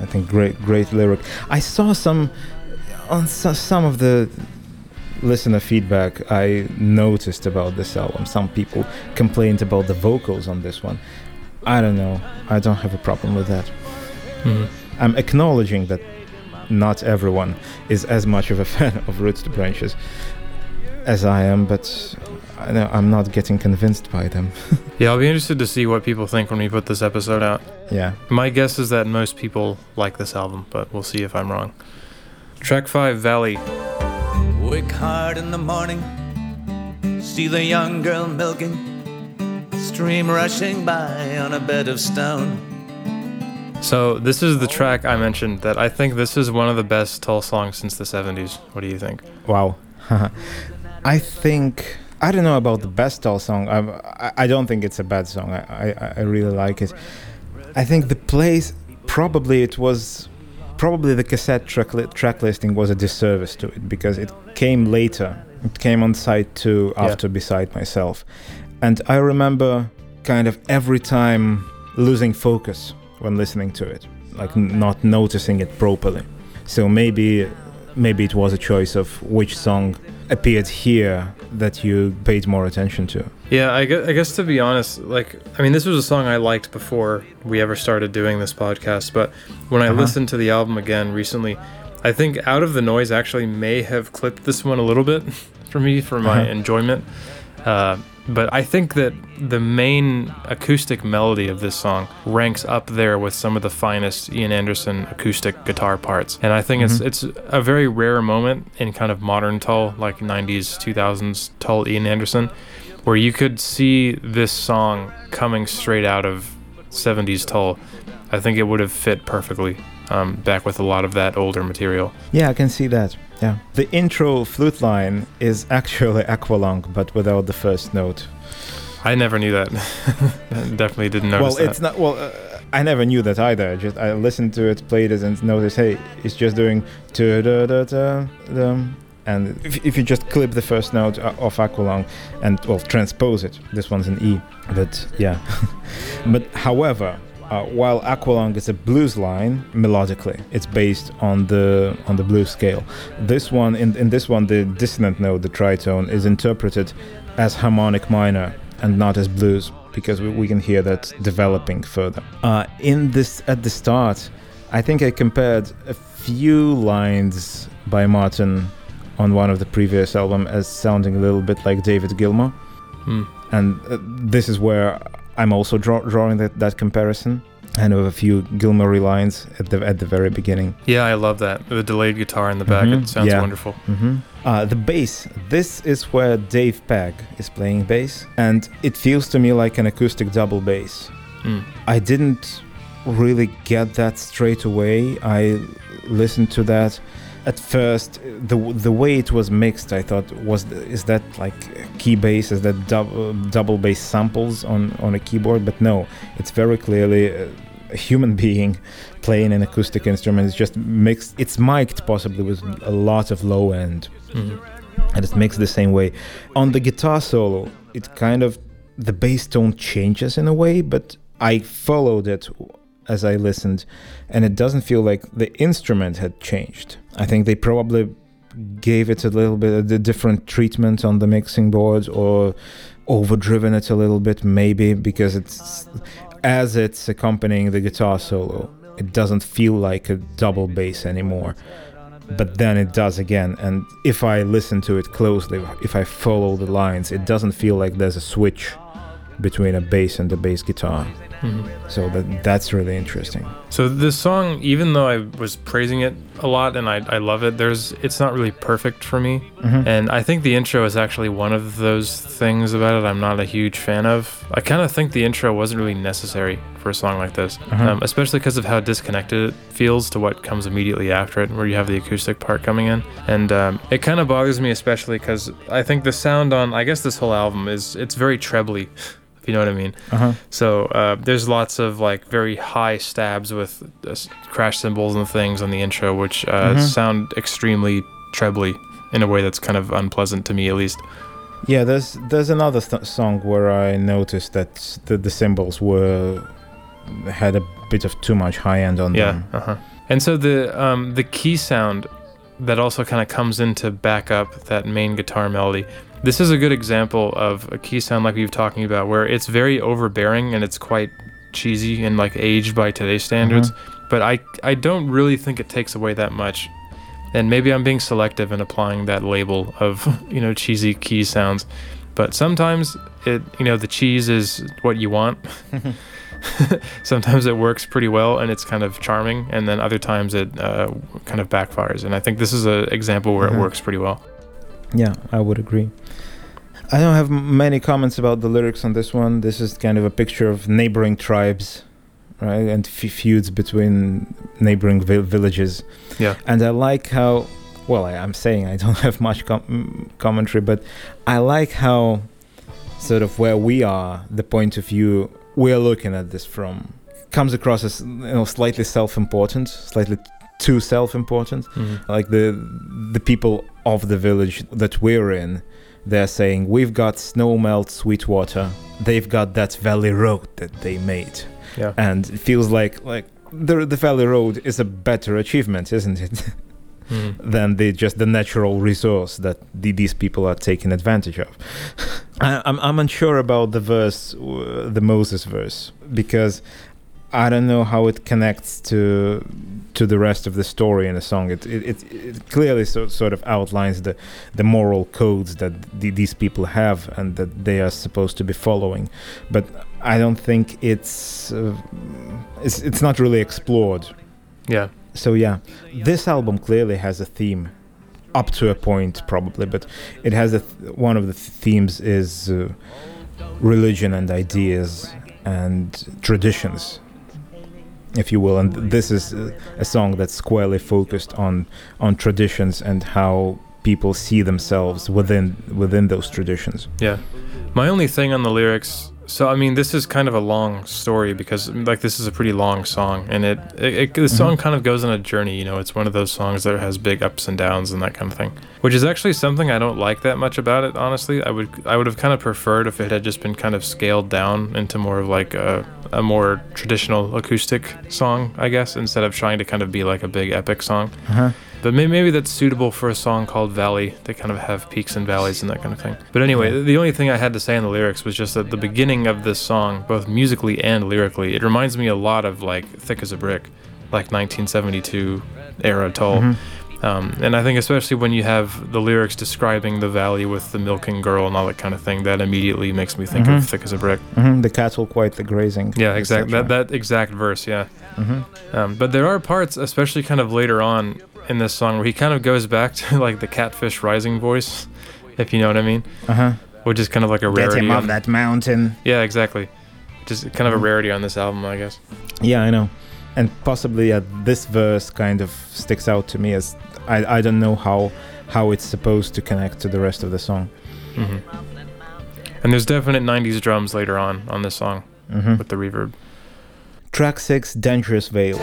I think great great lyric. I saw some on so, some of the listener feedback I noticed about this album. Some people complained about the vocals on this one. I don't know. I don't have a problem with that. hmm I'm acknowledging that not everyone is as much of a fan of Roots to Branches as I am, but I know I'm not getting convinced by them. Yeah, I'll be interested to see what people think when we put this episode out. Yeah. My guess is that most people like this album, but we'll see if I'm wrong. Track 5, Valley. Wake hard in the morning, see the young girl milking, stream rushing by on a bed of stone. So, this is the track I mentioned that I think this is one of the best Tull songs since the 70s. What do you think? Wow. I think I don't know about the best Tull song. I, I don't think it's a bad song. I, I, I really like it. I think the place probably it was probably the cassette track, li- track listing was a disservice to it because it came later. It came on side two Yeah. after Beside Myself, and I remember kind of every time losing focus when listening to it, like n- not noticing it properly. So maybe maybe it was a choice of which song appeared here that you paid more attention to. Yeah, I guess, I guess to be honest, like, I mean, this was a song I liked before we ever started doing this podcast, but when I Uh-huh. listened to the album again recently, I think Out of the Noise actually may have clipped this one a little bit for me for my Uh-huh. enjoyment. Uh, but I think that the main acoustic melody of this song ranks up there with some of the finest Ian Anderson acoustic guitar parts. And I think Mhm. it's it's a very rare moment in kind of modern Tull, like 90s, 2000s Tull Ian Anderson, where you could see this song coming straight out of 70s Tull. I think it would have fit perfectly um, back with a lot of that older material. Yeah, I can see that. Yeah. The intro flute line is actually Aqualung, but without the first note. I never knew that. Definitely didn't notice well, that. it's not. Well, uh, I never knew that either. Just I listened to it, played it, and noticed, hey, it's just doing da da da da dum. And if, if you just clip the first note o- of Aqualung and well transpose it, this one's an E. But yeah. but however, uh, while Aqualung is a blues line melodically, it's based on the on the blues scale. This one, in in this one, the dissonant note, the tritone, is interpreted as harmonic minor and not as blues because we, we can hear that developing further. Uh, in this at the start, I think I compared a few lines by Martin on one of the previous album as sounding a little bit like David Gilmour, Hmm. and uh, this is where I'm also draw- drawing that, that comparison. And with a few Gilmour lines at the at the very beginning. Yeah, I love that. The delayed guitar in the back. Mhm, It sounds yeah. wonderful. Mm-hmm. Uh, the bass. This is where Dave Pegg is playing bass, and it feels to me like an acoustic double bass. Mm. I didn't really get that straight away. I listened to that at first. The the way it was mixed, I thought was is that like key bass? Is that double double bass samples on on a keyboard? But no, it's very clearly. A, a human being playing an acoustic instrument it's just mixed it's mic'd possibly with a lot of low end Mhm. and it's mixed the same way. On the guitar solo, it kind of the bass tone changes in a way, but I followed it as I listened, and it doesn't feel like the instrument had changed. I think they probably gave it a little bit of a different treatment on the mixing board or overdriven it a little bit maybe because it's as it's accompanying the guitar solo it doesn't feel like a double bass anymore but then it does again and if i listen to it closely if i follow the lines it doesn't feel like there's a switch between a bass and a bass guitar Mhm. So that that's really interesting. So this song, even though I was praising it a lot and I, I love it, there's it's not really perfect for me. Mhm. And I think the intro is actually one of those things about it I'm not a huge fan of. I kind of think the intro wasn't really necessary for a song like this, Uh-huh. um, especially because of how disconnected it feels to what comes immediately after it, where you have the acoustic part coming in. And um, it kind of bothers me, especially because I think the sound on, I guess this whole album is, it's very trebly, you know what I mean. Uh-huh. So uh, there's lots of like very high stabs with uh, crash cymbals and things on the intro, which uh, Mhm. sound extremely trebly in a way that's kind of unpleasant to me, at least. Yeah, there's there's another th- song where I noticed that the, the cymbals were had a bit of too much high end on Yeah. them. Uh-huh. And so the um, the key sound that also kind of comes in to back up that main guitar melody. This is a good example of a key sound like we were talking about, where it's very overbearing and it's quite cheesy and like aged by today's standards. But I I don't really think it takes away that much. And maybe I'm being selective in applying that label of you know cheesy key sounds. But sometimes it you know the cheese is what you want. sometimes it works pretty well and it's kind of charming, and then other times it uh, kind of backfires. And I think this is an example where Mhm. it works pretty well. Yeah, I would agree. I don't have many comments about the lyrics on this one. This is kind of a picture of neighboring tribes, right, and feuds between neighboring vi- villages. Yeah. And I like how, well, I, I'm saying I don't have much com- mm, commentary, but I like how, sort of where we are, the point of view we're looking at this from, comes across as you know slightly self-important, slightly too self-important like the the people of the village that we're in they're saying we've got snow melt sweet water they've got that valley road that they made Yeah. and it feels like like the, the valley road is a better achievement isn't it Mhm. than the just the natural resource that the, these people are taking advantage of I, I'm, I'm unsure about the verse uh, the moses verse because I don't know how it connects to to the rest of the story in the song. It it, it, it clearly so, sort of outlines the the moral codes that the, these people have and that they are supposed to be following, but I don't think it's uh, it's it's not really explored. Yeah. So yeah, this album clearly has a theme, up to a point probably, but it has a th- one of the th- themes is uh, religion and ideas and traditions, if you will. And this is uh, a song that's squarely focused on on traditions and how people see themselves within within those traditions. Yeah. My only thing on the lyrics. So I mean, this is kind of a long story because like this is a pretty long song, and it, it, it the song kind of goes on a journey. You know, it's one of those songs that has big ups and downs and that kind of thing, which is actually something I don't like that much about it. Honestly, I would I would have kind of preferred if it had just been kind of scaled down into more of like a a more traditional acoustic song, I guess, instead of trying to kind of be like a big epic song. Uh-huh. But maybe, maybe that's suitable for a song called Valley. They kind of have peaks and valleys and that kind of thing. But anyway, the only thing I had to say in the lyrics was just that the beginning of this song, both musically and lyrically, it reminds me a lot of like Thick as a Brick, like 1972 era Tull. Mhm. Um, and I think especially when you have the lyrics describing the valley with the milking girl and all that kind of thing, that immediately makes me think Mhm. of Thick as a Brick. Mhm, The cattle quite the grazing. Yeah, exactly. That that exact verse. Yeah. Mhm. Um, but there are parts, especially kind of later on in this song, where he kind of goes back to like the catfish rising voice, if you know what I mean, Uh-huh. which is kind of like a rarity. Get him off on- that mountain. Yeah, exactly. Just kind of a rarity on this album, I guess. Yeah, I know. And possibly uh, this verse kind of sticks out to me as I, I don't know how how it's supposed to connect to the rest of the song. hmm And there's definite '90s drums later on on this song hmm with the reverb. Track six, Dangerous Veils.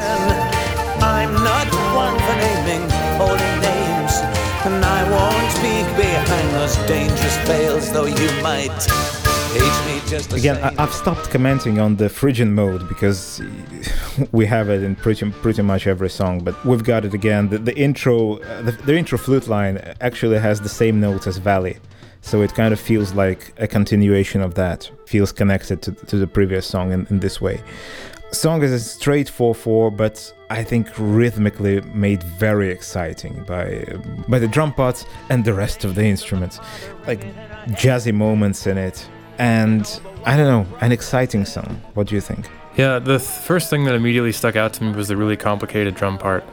Those dangerous veils, though you might hate me just the Again, same. I've stopped commenting on the Phrygian mode because we have it in pretty pretty much every song. But we've got it again. The, the intro, uh, the, the intro flute line actually has the same notes as Valley, so it kind of feels like a continuation of that. Feels connected to, to the previous song in, in this way. Song is a straight 4-4, but I think rhythmically made very exciting by by the drum parts and the rest of the instruments, like jazzy moments in it, and I don't know, an exciting song. What do you think? Yeah, the th- first thing that immediately stuck out to me was the really complicated drum part,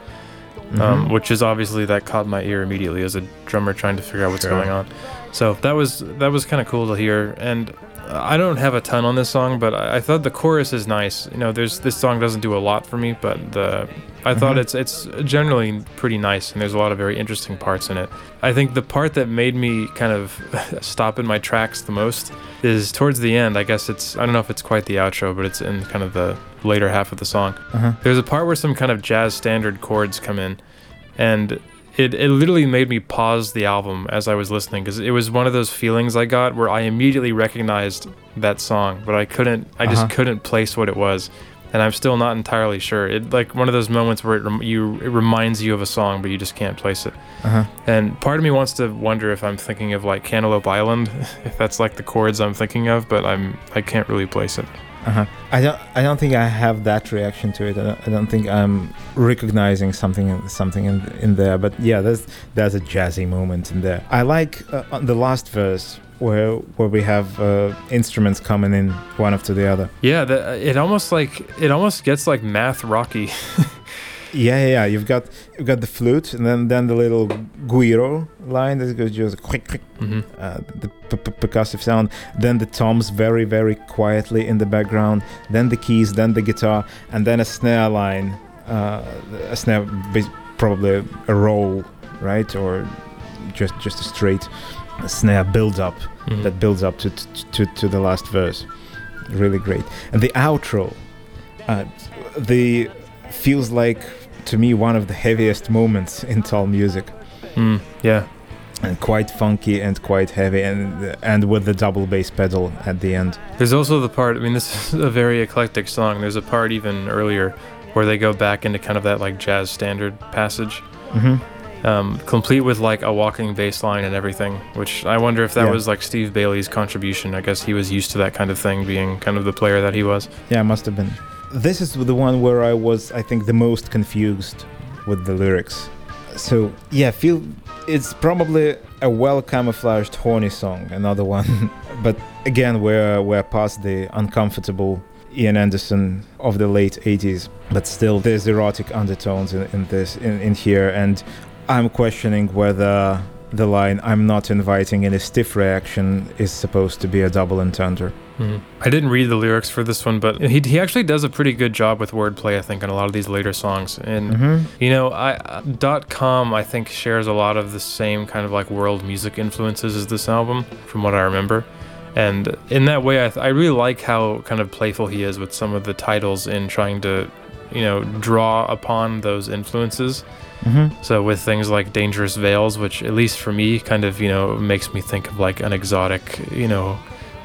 um, Mhm. which is obviously that caught my ear immediately as a drummer trying to figure out what's Sure. going on. So that was that was kind of cool to hear, and I don't have a ton on this song, but I, I thought the chorus is nice. You know, there's this song doesn't do a lot for me, but the I thought Mhm. it's it's generally pretty nice, and there's a lot of very interesting parts in it. I think the part that made me kind of stop in my tracks the most is towards the end. I guess it's I don't know if it's quite the outro, but it's in kind of the later half of the song. Uh-huh. There's a part where some kind of jazz standard chords come in, and it, it literally made me pause the album as I was listening because it was one of those feelings I got where I immediately recognized that song, but I couldn't, I just Uh-huh. couldn't place what it was. And I'm still not entirely sure. It like one of those moments where it, rem- you it reminds you of a song, but you just can't place it. Uh-huh. And part of me wants to wonder if I'm thinking of like Cantaloupe Island, if that's like the chords I'm thinking of, but I'm I can't really place it. Uh-huh. I don't. I don't think I have that reaction to it. I don't, I don't think I'm recognizing something, something in, in there. But yeah, there's there's a jazzy moment in there. I like uh, on the last verse where where we have uh, instruments coming in one after the other. Yeah, the, it almost like it almost gets like math rocky. Yeah, yeah, yeah. You've got you've got the flute, and then then the little guiro line that goes just quick, quick, hmm uh, the p- p- percussive sound. Then the toms very, very quietly in the background. Then the keys, then the guitar, and then a snare line. Uh, a snare, probably a roll, right, or just just a straight snare build up Mm-hmm. that builds up to, to to the last verse. Really great. And the outro, uh, the feels like to me one of the heaviest moments in Tull music, Mm, yeah. and quite funky and quite heavy, and and with the double bass pedal at the end. There's also the part. I mean, this is a very eclectic song. There's a part even earlier where they go back into kind of that like jazz standard passage, Mm-hmm. Um, complete with like a walking bass line and everything. Which I wonder if that Yeah. was like Steve Bailey's contribution. I guess he was used to that kind of thing, being kind of the player that he was. Yeah, it must have been. This is the one where I was, I think, the most confused with the lyrics. So yeah, feel it's probably a well camouflaged horny song, another one. but again, we're we're past the uncomfortable Ian Anderson of the late 80s. But still, there's erotic undertones in, in this in, in here, and I'm questioning whether the line "I'm not inviting any stiff reaction" is supposed to be a double entendre. Mhm. I didn't read the lyrics for this one, but he, he actually does a pretty good job with wordplay, I think, on a lot of these later songs. And Mm-hmm. You know, I dot com I think shares a lot of the same kind of like world music influences as this album, from what I remember. And in that way, I, th- I really like how kind of playful he is with some of the titles in trying to, you know, draw upon those influences. Mm-hmm. So with things like Dangerous Veils, which at least for me kind of, you know, makes me think of like an exotic, you know,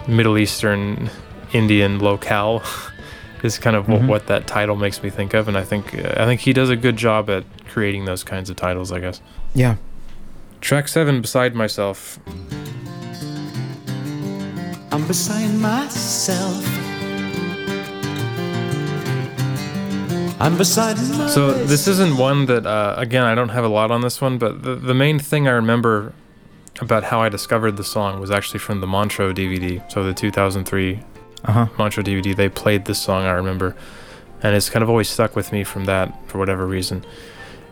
Middle Eastern Indian locale is kind of Mhm. what, what that title makes me think of and I think I think he does a good job at creating those kinds of titles, I guess. Yeah. Track 7 Beside Myself. I'm beside myself. I'm beside myself. So this isn't one that uh, again I don't have a lot on this one, but the the main thing I remember about how I discovered the song was actually from the Montreux DVD. So the 2003 Uh huh. Montreux DVD, they played this song, I remember. And it's kind of always stuck with me from that for whatever reason.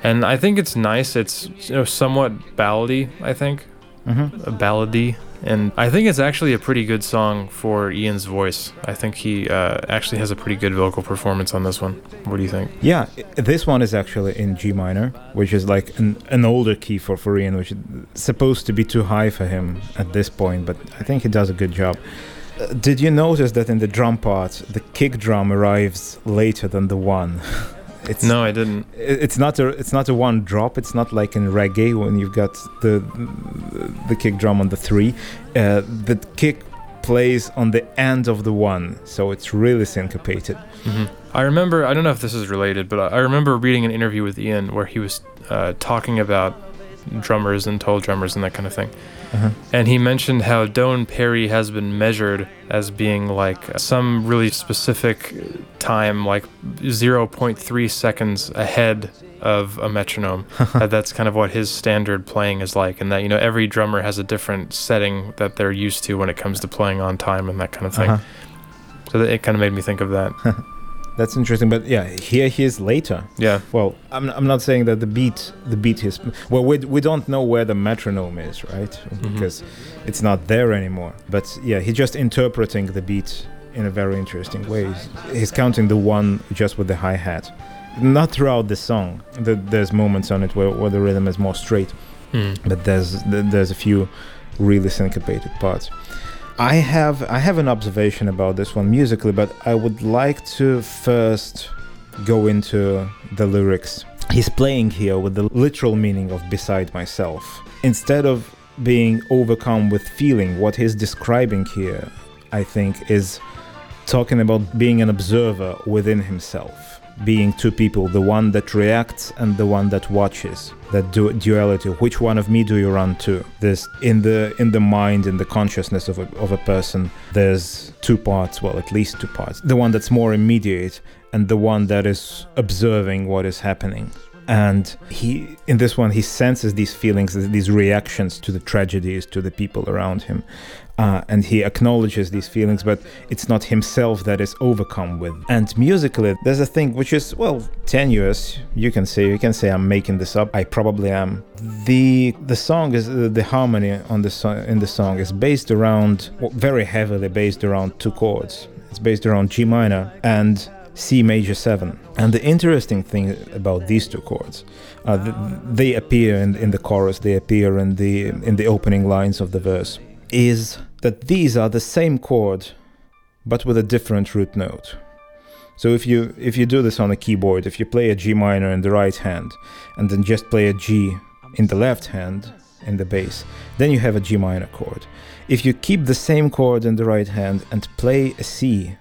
And I think it's nice. It's you know somewhat ballady, I think. Mm-hmm. A ballady. And I think it's actually a pretty good song for Ian's voice. I think he uh, actually has a pretty good vocal performance on this one. What do you think? Yeah, this one is actually in G minor, which is like an, an older key for for Ian, which is supposed to be too high for him at this point, but I think he does a good job. Uh, did you notice that in the drum part, the kick drum arrives later than the one? It's No, I didn't. it's not a it's not a one drop. It's not like in reggae when you've got the the kick drum on the three. Uh, the kick plays on the end of the one, so it's really syncopated. hmm I remember, I don't know if this is related, but I remember reading an interview with Ian where he was uh, talking about drummers and Tull drummers and that kind of thing. Uh-huh. And he mentioned how Doane Perry has been measured as being like some really specific time, like 0.3 seconds ahead of a metronome. Uh, that's kind of what his standard playing is like, and that, you know, every drummer has a different setting that they're used to when it comes to playing on time and that kind of thing. Uh-huh. So that it kind of made me think of that. That's interesting, but yeah, here he is later. Yeah. Well, I'm, I'm not saying that the beat the beat is well we, we don't know where the metronome is right Mhm. because it's not there anymore. But yeah, he's just interpreting the beat in a very interesting way. He's counting the one just with the hi hat. Not throughout the song. The, there's moments on it where, where the rhythm is more straight, Hmm. but there's there's a few really syncopated parts. I have I have an observation about this one musically, but I would like to first go into the lyrics. He's playing here with the literal meaning of beside myself. Instead of being overcome with feeling, what he's describing here, I think, is talking about being an observer within himself. Being two people, the one that reacts and the one that watches. That du- duality. Which one of me do you run to? this in the in the mind, in the consciousness of a, of a person. There's two parts. Well, at least two parts. The one that's more immediate and the one that is observing what is happening and he in this one he senses these feelings these reactions to the tragedies to the people around him uh, and he acknowledges these feelings but it's not himself that is overcome with. And musically there's a thing which is well tenuous. You can say you can say i'm making this up. I probably am. The the song is uh, the harmony on the so- in the song is based around well, very heavily based around two chords. It's based around g minor and C major 7. And the interesting thing about these two chords, uh, th- they appear in, in the chorus, they appear in the in the opening lines of the verse, is that these are the same chord but with a different root note. So if you if you do this on a keyboard, if you play a G minor in the right hand and then just play a G in the left hand in the bass, then you have a G minor chord. If you keep the same chord in the right hand and play a C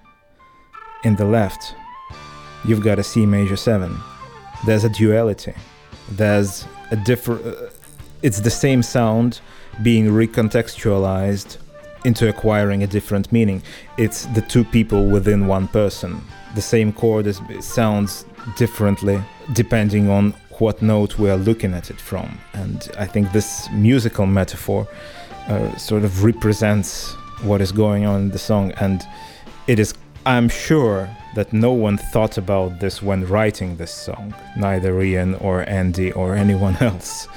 in the left, you've got a C major 7. There's a duality. There's a different. Uh, it's the same sound being recontextualized into acquiring a different meaning. It's the two people within one person. The same chord is, sounds differently depending on what note we are looking at it from. And I think this musical metaphor uh, sort of represents what is going on in the song. And it is, I'm sure, that no one thought about this when writing this song, neither Ian or Andy or anyone else.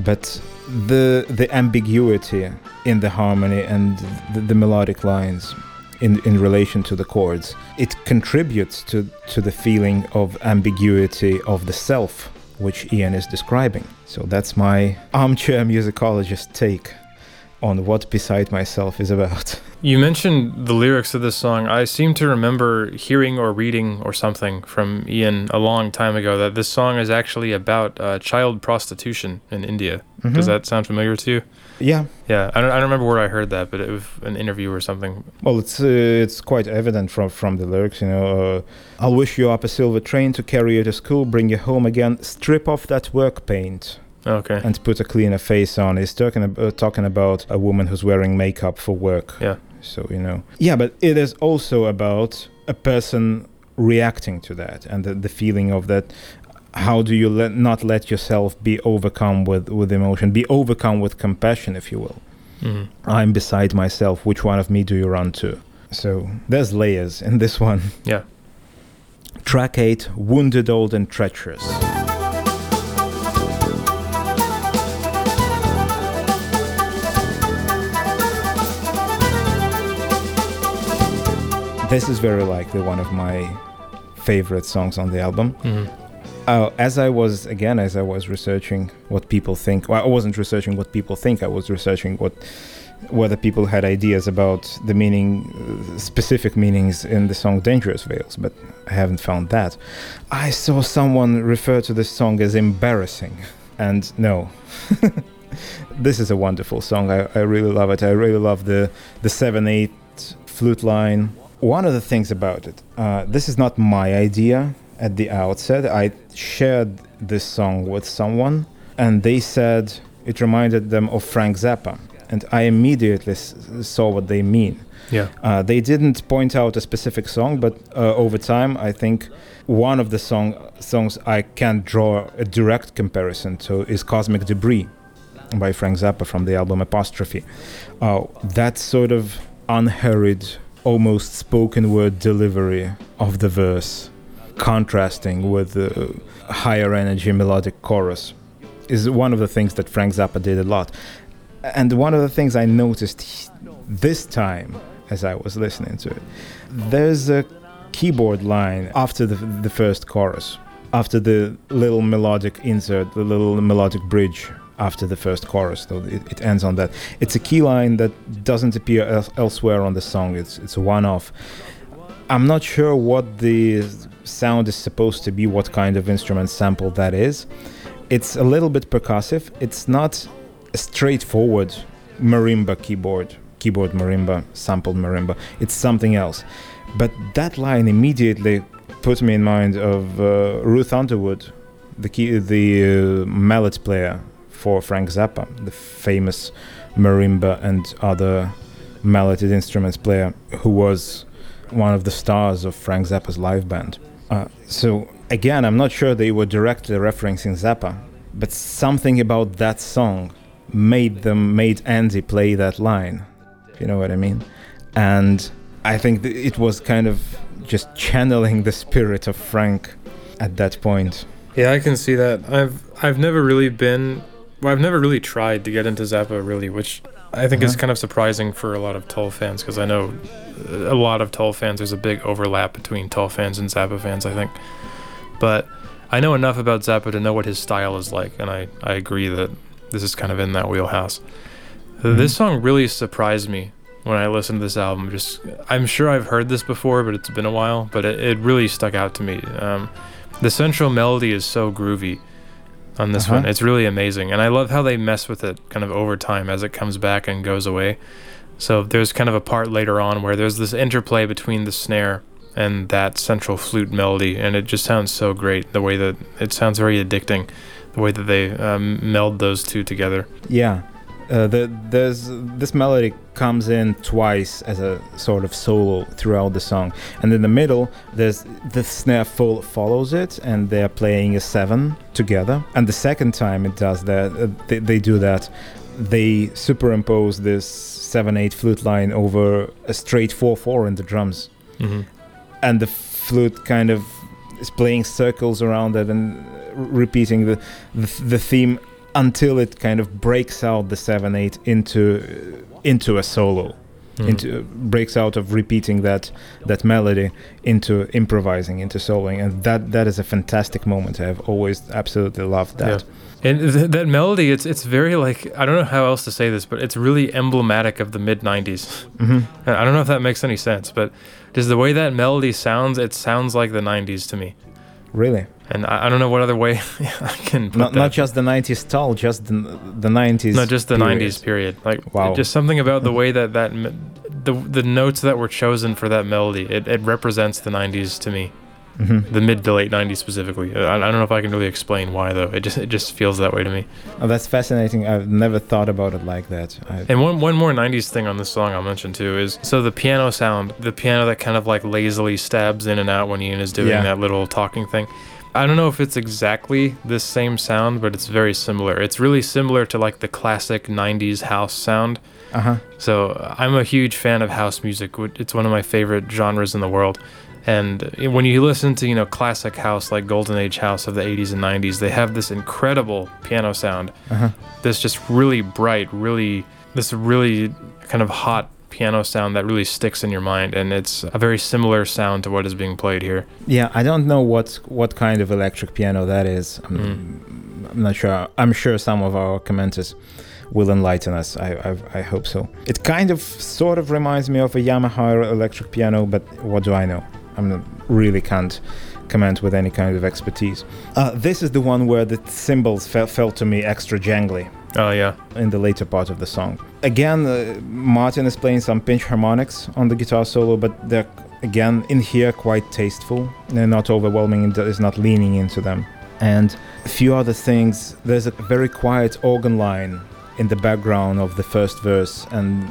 But the the ambiguity in the harmony and the, the melodic lines in, in relation to the chords, it contributes to, to the feeling of ambiguity of the self, which Ian is describing. So that's my armchair musicologist take on what Beside Myself is about. You mentioned the lyrics of this song. I seem to remember hearing or reading or something from Ian a long time ago that this song is actually about uh, child prostitution in India. Does that sound familiar to you? Yeah. Yeah, I don't, I don't remember where I heard that, but it was an interview or something. Well, it's uh, it's quite evident from from the lyrics. You know, uh, I'll wish you up a silver train to carry you to school, bring you home again, strip off that work paint, Okay. and put a cleaner face on. He's talking ab- uh, talking about a woman who's wearing makeup for work. Yeah. So you know. Yeah, but it is also about a person reacting to that and the, the feeling of that. How do you let, not let yourself be overcome with, with emotion, be overcome with compassion, if you will? hmm I'm beside myself. Which one of me do you run to? So there's layers in this one. Yeah. Track 8 Wounded, Old, and Treacherous. This is very likely one of my favorite songs on the album. hmm Uh, as I was again, as I was researching what people think. Well, I wasn't researching what people think. I was researching what whether people had ideas about the meaning, uh, specific meanings in the song "Dangerous Veils," but I haven't found that. I saw someone refer to this song as embarrassing, and no. this is a wonderful song. I, I really love it. I really love the the seven eight flute line. One of the things about it, uh, this is not my idea at the outset. I shared this song with someone, and they said it reminded them of Frank Zappa. And I immediately s- saw what they mean. Yeah. Uh, they didn't point out a specific song, but uh, over time, I think one of the song songs I can draw a direct comparison to is "Cosmic Debris" by Frank Zappa from the album Apostrophe. Uh, that sort of unhurried, almost spoken word delivery of the verse contrasting with the higher energy melodic chorus is one of the things that Frank Zappa did a lot. And one of the things I noticed this time as I was listening to it, there's a keyboard line after the, the first chorus, after the little melodic insert, the little melodic bridge after the first chorus. So it, it ends on that. It's a key line that doesn't appear el- elsewhere on the song. It's it's a one-off. I'm not sure what the sound is supposed to be, what kind of instrument sample that is. It's a little bit percussive. It's not a straightforward marimba keyboard, keyboard marimba, sampled marimba. It's something else. But that line immediately put me in mind of uh, Ruth Underwood, the key, the uh, mallet player for Frank Zappa, the famous marimba and other malleted instruments player who was one of the stars of Frank Zappa's live band. Uh, so again, I'm not sure they were directly referencing Zappa, but something about that song made them made Andy play that line. If you know what I mean? And I think th- it was kind of just channeling the spirit of Frank at that point. Yeah, I can see that. I've I've never really been well, I've never really tried to get into Zappa really, which I think is Uh-huh. kind of surprising for a lot of Tull fans because I know a lot of Tull fans. There's a big overlap between Tull fans and Zappa fans, I think. But I know enough about Zappa to know what his style is like, and I, I agree that this is kind of in that wheelhouse. This song really surprised me when I listened to this album. Just I'm sure I've heard this before, but it's been a while. But it, it really stuck out to me. Um, the central melody is so groovy on this Uh-huh. one. It's really amazing, and I love how they mess with it kind of over time as it comes back and goes away. So there's kind of a part later on where there's this interplay between the snare and that central flute melody, and it just sounds so great. The way that it sounds very addicting, the way that they um, meld those two together. Yeah. Uh, the, there's this melody comes in twice as a sort of solo throughout the song, and in the middle there's the snare full follows it, and they're playing a seven together. And the second time it does that, uh, they, they do that. They superimpose this seven-eight flute line over a straight four-four in the drums, hmm and the flute kind of is playing circles around it and repeating the the, the theme until it kind of breaks out the 7-8 into into a solo. Mm-hmm. into breaks out of repeating that that melody into improvising into soloing. And that that is a fantastic moment. I've always absolutely loved that. And th- that melody, it's it's very like I don't know how else to say this, but it's really emblematic of the mid '90s. hmm I don't know if that makes any sense, but just the way that melody sounds, it sounds like the '90s to me. really And I, I don't know what other way I can put not, that. not just the 90s style just the, the 90s not just the period. '90s period. Like Wow. just something about the way that that the the notes that were chosen for that melody, it, it represents the '90s to me. Mhm. The mid to late '90s specifically. I, I don't know if I can really explain why though. It just it just feels that way to me. Oh, that's fascinating i've never thought about it like that I, And one one more '90s thing on this song I'll mention too is so the piano sound, the piano that kind of like lazily stabs in and out when Ian is doing Yeah. that little talking thing. I don't know if it's exactly this same sound, but it's very similar. It's really similar to like the classic '90s house sound. uh-huh So uh, I'm a huge fan of house music. It's one of my favorite genres in the world. And uh, when you listen to, you know, classic house like Golden Age house of the 80s and 90s, they have this incredible piano sound. uh-huh This just really bright, really this really kind of hot piano sound that really sticks in your mind and it's a very similar sound to what is being played here. Yeah, I don't know what what kind of electric piano that is. I'm, I'm not sure. I'm sure some of our commenters will enlighten us. I, I I hope so. It kind of sort of reminds me of a Yamaha electric piano, but what do I know? I'm really can't comment with any kind of expertise. Uh, this is the one where the cymbals fe- felt to me extra jangly Oh yeah. in the later part of the song. Again, uh, Martin is playing some pinch harmonics on the guitar solo, but they're again in here quite tasteful. They're not overwhelming and not leaning into them. And a few other things. There's a very quiet organ line in the background of the first verse and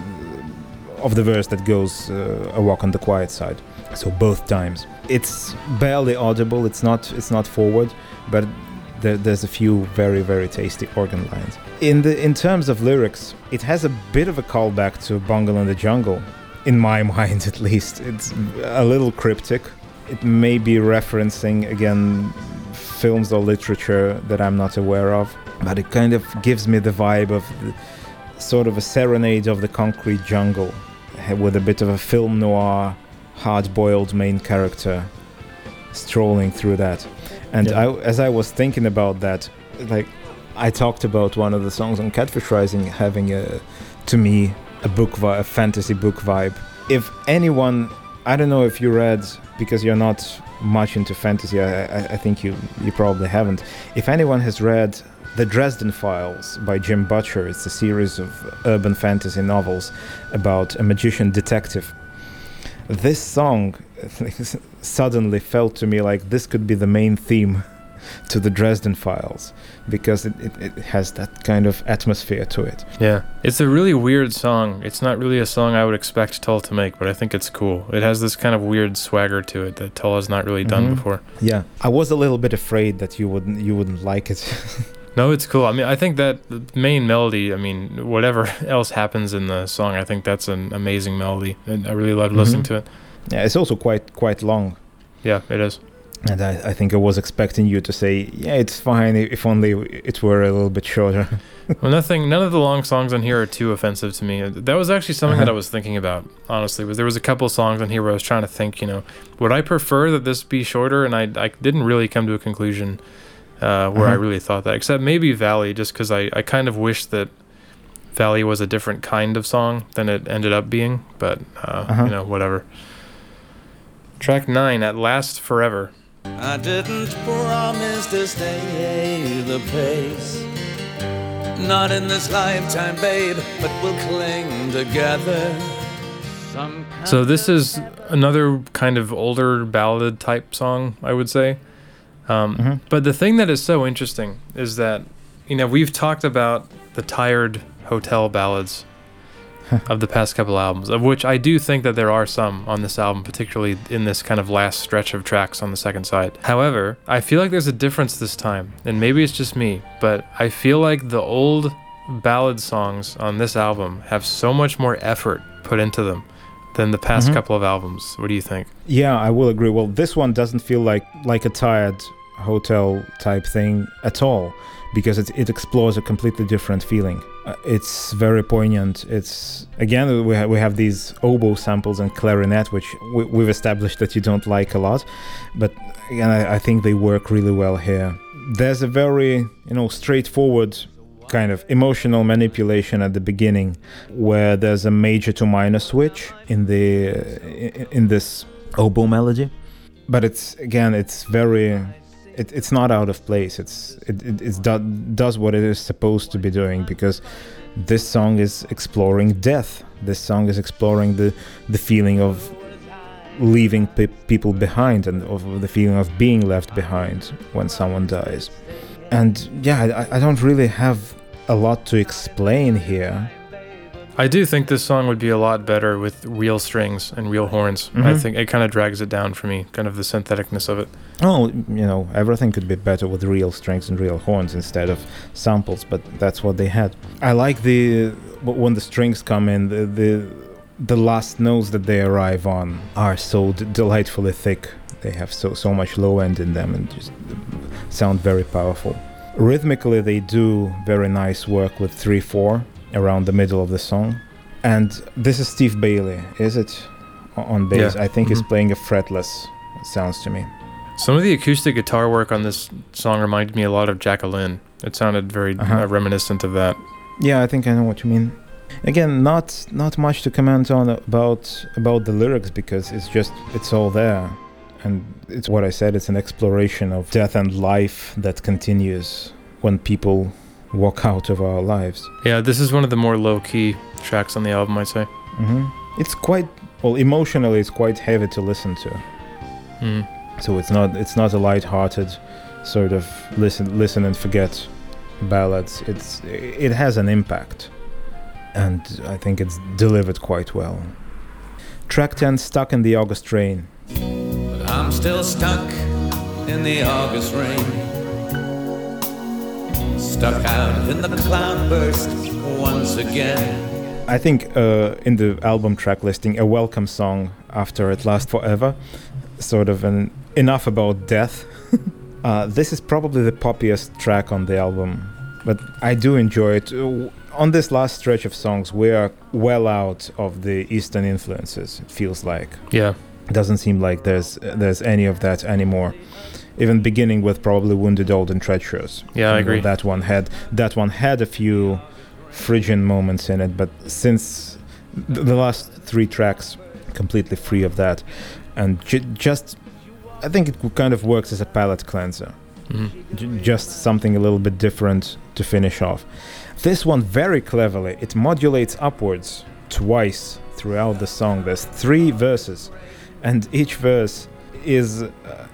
of the verse that goes uh, a walk on the quiet side. So both times. It's barely audible. It's not. It's not forward, but there, there's a few very very tasty organ lines. In the in terms of lyrics, it has a bit of a callback to Bungle in the Jungle, in my mind at least. It's a little cryptic, it may be referencing again films or literature that I'm not aware of, but it kind of gives me the vibe of the, sort of a serenade of the concrete jungle eh, with a bit of a film noir, hard boiled main character strolling through that. And Yeah. I, as I was thinking about that, like I talked about one of the songs on Catfish Rising having a, to me, a book, vi- a fantasy book vibe. If anyone, I don't know if you read because you're not much into fantasy. I, I, I think you you probably haven't. If anyone has read the Dresden Files by Jim Butcher, it's a series of urban fantasy novels about a magician detective. This song suddenly felt to me like this could be the main theme to the Dresden Files because it, it, it has that kind of atmosphere to it. Yeah. It's a really weird song. It's not really a song I would expect Tull to make, but I think it's cool. It has this kind of weird swagger to it that Tull has not really done Mhm. before. Yeah, I was a little bit afraid that you wouldn't you wouldn't like it. No, it's cool. I mean, I think that the main melody, I mean, whatever else happens in the song, I think that's an amazing melody. And I really loved listening Mhm. to it. Yeah, it's also quite quite long. Yeah, it is. And I, I think I was expecting you to say, yeah, it's fine if only it were a little bit shorter. well, nothing. None of the long songs on here are too offensive to me. That was actually something that I Uh-huh. was thinking about. Honestly, was there was a couple songs on here where I was trying to think. You know, would I prefer that this be shorter? And I I didn't really come to a conclusion uh, where I Uh-huh. really thought that. Except maybe Valley, just because I I kind of wish that Valley was a different kind of song than it ended up being. But uh, Uh-huh. you know, whatever. Track nine, at last forever. I didn't promise to stay the pace. Not in this lifetime, babe, but we'll cling together. So this is another kind of older ballad type song, I would say. Um, Mhm. But the thing that is so interesting is that you know we've talked about the tired hotel ballads of the past couple albums, of which I do think that there are some on this album, particularly in this kind of last stretch of tracks on the second side. However, I feel like there's a difference this time, and maybe it's just me, but I feel like the old ballad songs on this album have so much more effort put into them than the past Mhm. couple of albums. What do you think? Yeah, I will agree. Well, this one doesn't feel like like a tired hotel type thing at all because it, it explores a completely different feeling. Uh, it's very poignant. It's again we ha- we have these oboe samples and clarinet, which we, we've established that you don't like a lot, but again I, I think they work really well here. There's a very you know straightforward kind of emotional manipulation at the beginning where there's a major to minor switch in the in, in this oboe melody but it's again it's very it, it's not out of place. It's it, it do, does what it is supposed to be doing because this song is exploring death. This song is exploring the the feeling of leaving pe- people behind and of the feeling of being left behind when someone dies. And yeah I, I don't really have a lot to explain here I do think this song would be a lot better with real strings and real horns. I Mhm. think it kind of drags it down for me, kind of the syntheticness of it. Oh, you know, everything could be better with real strings and real horns instead of samples, but that's what they had. I like the when the strings come in, the the, the last notes that they arrive on are so d- delightfully thick. They have so so much low end in them and just sound very powerful. Rhythmically, they do very nice work with three four around the middle of the song, and this is Steve Bailey, is it? On bass, Yeah. I think he's Mhm. playing a fretless. It sounds to me. Some of the acoustic guitar work on this song reminded me a lot of Jack-A-Lynn. It sounded very Uh-huh. uh, reminiscent of that. Yeah, I think I know what you mean. Again, not not much to comment on about about the lyrics because it's just it's all there, and it's what I said. It's an exploration of death and life that continues when people walk out of our lives. Yeah, this is one of the more low key tracks on the album, I'd say. hmm It's quite well emotionally. It's quite heavy to listen to. Mm. So it's not it's not a light-hearted sort of listen listen and forget ballads. It's it has an impact, and I think it's delivered quite well. Track 10, Stuck in the August Rain. But I'm still stuck in the August rain. Stuck out in the cloudburst once again. I think uh, in the album track listing, a welcome song after At Last Forever. sort of an enough about death. uh, this is probably the poppiest track on the album, but I do enjoy it. Uh, On this last stretch of songs, we are well out of the Eastern influences. It feels like Yeah. It doesn't seem like there's there's any of that anymore. Even beginning with probably Wounded Old and Treacherous. Yeah, I agree. That one had that one had a few Phrygian moments in it, but since th- the last three tracks, completely free of that, and ju- just I think it kind of works as a palate cleanser. Mhm. J- just something a little bit different to finish off. This one very cleverly it modulates upwards twice throughout the song. There's three verses, and each verse is uh,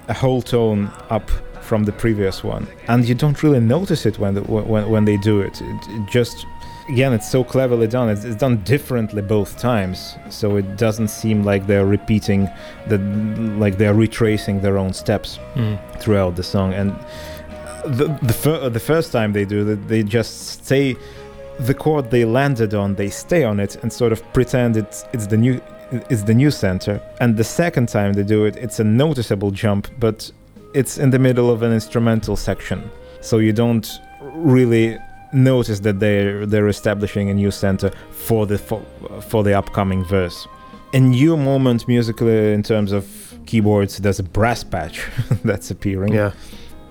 a whole tone up from the previous one, and you don't really notice it when the, when when they do it. It, it just again, it's so cleverly done. It's, it's done differently both times, so it doesn't seem like they're repeating the like they're retracing their own steps Mhm. throughout the song and the the, fir- the first time they do that they just stay the chord they landed on they stay on it and sort of pretend it's it's the new it's the new center and the second time they do it it's a noticeable jump but it's in the middle of an instrumental section. So you don't really notice that they're they're establishing a new center for the for, for the upcoming verse. A new moment musically in terms of keyboards there's a brass patch that's appearing. Yeah.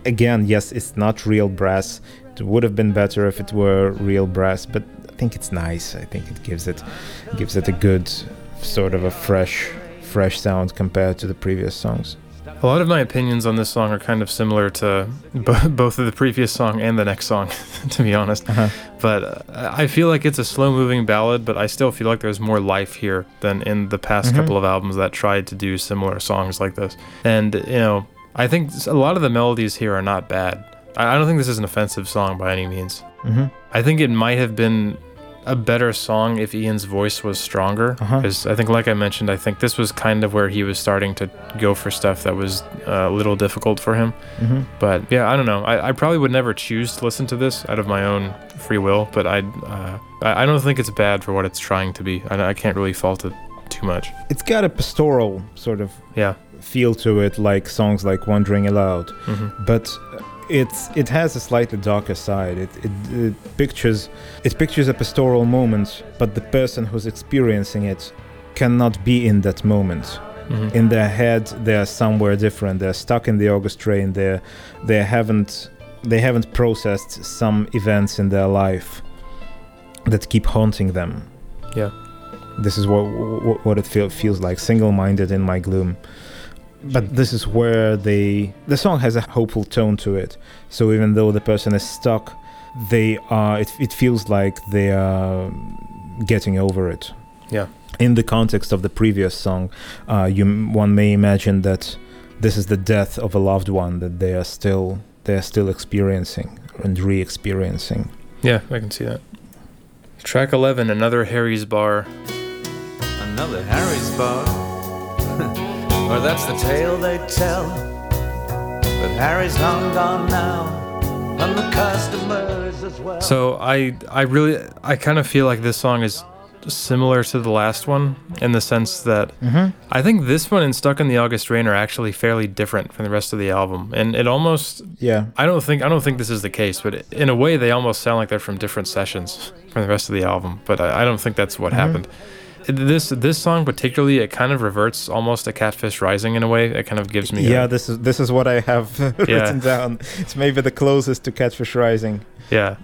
again yes it's not real brass. It would have been better if it were real brass but i think it's nice. I think it gives it gives it a good sort of a fresh fresh sound compared to the previous songs A lot of my opinions on this song are kind of similar to b- both of the previous song and the next song, to be honest. uh-huh. But uh, I feel like it's a slow moving ballad, but I still feel like there's more life here than in the past Mhm. couple of albums that tried to do similar songs like this. And, you know, I think a lot of the melodies here are not bad. I I don't think this is an offensive song by any means. hmm I think it might have been a better song if Ian's voice was stronger. Uh-huh. Because I think, like I mentioned, I think this was kind of where he was starting to go for stuff that was uh, a little difficult for him. hmm But yeah, I don't know. I, I probably would never choose to listen to this out of my own free will, but I, uh, I don't think it's bad for what it's trying to be. I, I can't really fault it too much. it's got a pastoral sort of Yeah. feel to it like songs like Wond'ring Aloud hmm but it's it has a slightly darker side. It, it, it pictures it pictures a pastoral moment, but the person who's experiencing it cannot be in that moment. hmm In their head, they're somewhere different. They're stuck in the August rain. They they haven't they haven't processed some events in their life that keep haunting them. Yeah. This is what what, what it feel, feels like. Single-minded in my gloom but this is where they the song has a hopeful tone to it so even though the person is stuck they are it, it feels like they are getting over it Yeah. in the context of the previous song uh, you one may imagine that this is the death of a loved one that they are still they are still experiencing and re-experiencing Yeah, I can see that. Track 11, Another Harry's Bar. Another Harry's bar. Or that's the tale they tell. But Harry's long gone now, and the customers as well. So I I really I kind of feel like this song is similar to the last one in the sense that mm-hmm. I think this one and Stuck in the August Rain are actually fairly different from the rest of the album. And it almost yeah I don't think I don't think this is the case, but in a way they almost sound like they're from different sessions from the rest of the album. But I, I don't think that's what Mhm. happened. This this song particularly, it kind of reverts almost to Catfish Rising in a way. It kind of gives me yeah a, this is this is what i have written down it's maybe the closest to catfish rising yeah,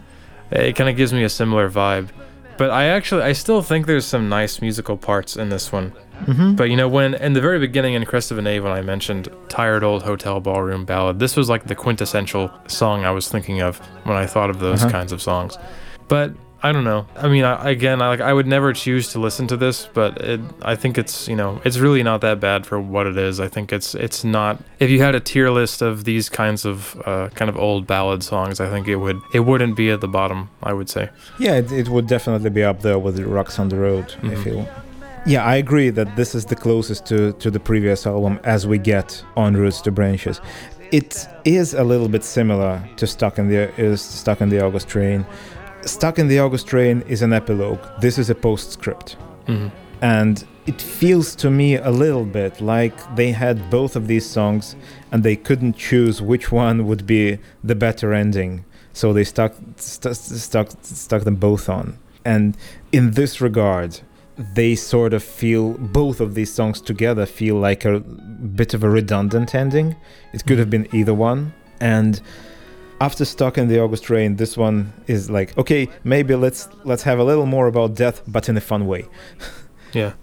it kind of gives me a similar vibe. But I actually I still think there's some nice musical parts in this one. mm-hmm. But you know, when in the very beginning in Crest of a Knave, when I mentioned Tired Old Hotel Ballroom Ballad, this was like the quintessential song I was thinking of when I thought of those Uh-huh. kinds of songs. But I don't know. I mean, I, again, I like I would never choose to listen to this, but it, I think it's you know it's really not that bad for what it is. I think it's it's not. If you had a tier list of these kinds of uh, kind of old ballad songs, I think it would it wouldn't be at the bottom. I would say. Yeah, it, it would definitely be up there with Rocks on the Road, I Mhm. feel. Yeah, I agree that this is the closest to, to the previous album as we get on Roots to Branches. It is a little bit similar to Stuck in the is Stuck in the August Rain. Stuck in the August Rain is an epilogue. This is a postscript. hmm And it feels to me a little bit like they had both of these songs and they couldn't choose which one would be the better ending. So they stuck st- stuck stuck them both on. And in this regard they sort of feel both of these songs together feel like a bit of a redundant ending. It could have been either one. And after stuck in the august rain this one is like okay maybe let's let's have a little more about death but in a fun way Yeah.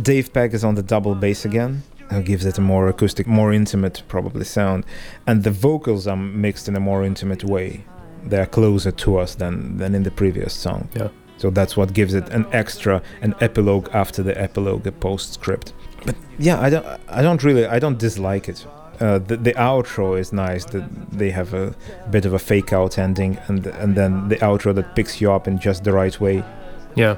Dave Pegg is on the double bass again, who gives it a more acoustic, more intimate, probably sound, and the vocals are mixed in a more intimate way. They are closer to us than than in the previous song. Yeah. So that's what gives it an extra, an epilogue after the epilogue, a postscript. But yeah, I don't, I don't really, I don't dislike it. Uh, the, the outro is nice. That they have a bit of a fake out ending, and and then the outro that picks you up in just the right way Yeah.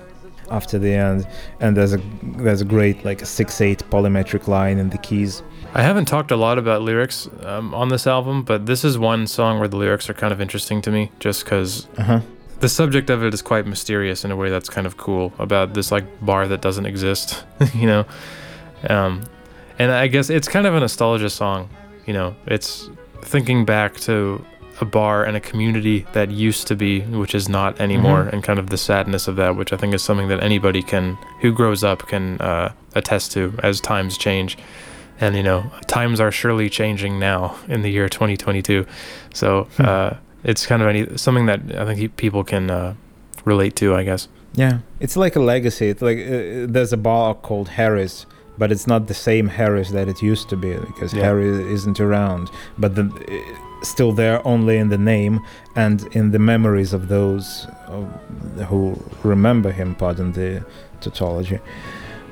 after the end and there's a there's a great like a 6-8 polymetric line in the keys I haven't talked a lot about lyrics um, on this album, but this is one song where the lyrics are kind of interesting to me, just because uh-huh the subject of it is quite mysterious in a way that's kind of cool about this like bar that doesn't exist, you know. Um, and I guess it's kind of a nostalgia song, you know. It's thinking back to a bar and a community that used to be, which is not anymore, Mhm. and kind of the sadness of that, which I think is something that anybody can who grows up can uh, attest to as times change. And you know, times are surely changing now in the year 2022. So Hmm. uh, it's kind of any something that I think people can uh, relate to, I guess. yeah it's like a legacy it's like uh, there's a bar called harry's but it's not the same harry's that it used to be because Yeah. harry's isn't around but the, still there only in the name and in the memories of those who remember him pardon the tautology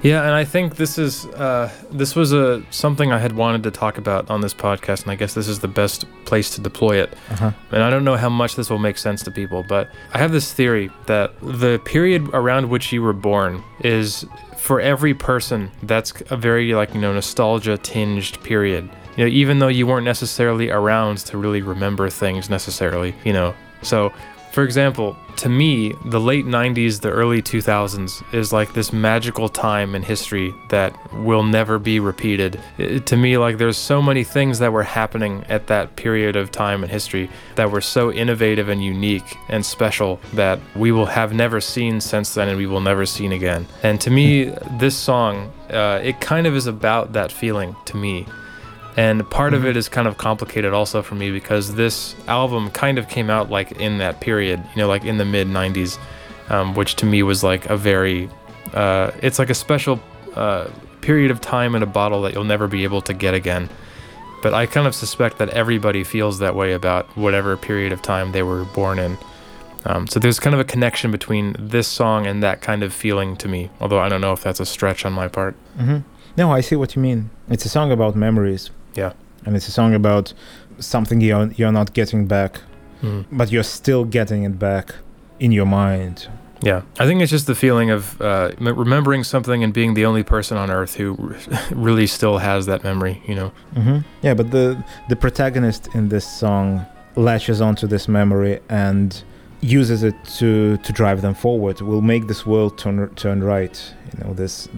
Yeah, and I think this is uh, this was a something I had wanted to talk about on this podcast, and I guess this is the best place to deploy it. uh-huh And I don't know how much this will make sense to people, but I have this theory that the period around which you were born is for every person that's a very like you know nostalgia tinged period. You know, even though you weren't necessarily around to really remember things necessarily, you know. So, for example, to me, the late 90s, the early 2000s is like this magical time in history that will never be repeated. It- to me, like there's so many things that were happening at that period of time in history that were so innovative and unique and special that we will have never seen since then and we will never seen again. And to me, this song, uh, it kind of is about that feeling to me. And part of it is kind of complicated also for me because this album kind of came out like in that period, you know, like in the mid 90s, um, which to me was like a very, uh, it's like a special uh, period of time in a bottle that you'll never be able to get again. But I kind of suspect that everybody feels that way about whatever period of time they were born in. Um, so there's kind of a connection between this song and that kind of feeling to me, although I don't know if that's a stretch on my part. hmm No, I see what you mean. It's a song about memories. Yeah. And it's a song about something you're, you're not getting back, Mhm. but you're still getting it back in your mind. Yeah, I think it's just the feeling of uh, remembering something and being the only person on Earth who r- really still has that memory. You know. hmm Yeah, but the, the protagonist in this song latches onto this memory and uses it to, to drive them forward, will make this world turn, turn right. You know, this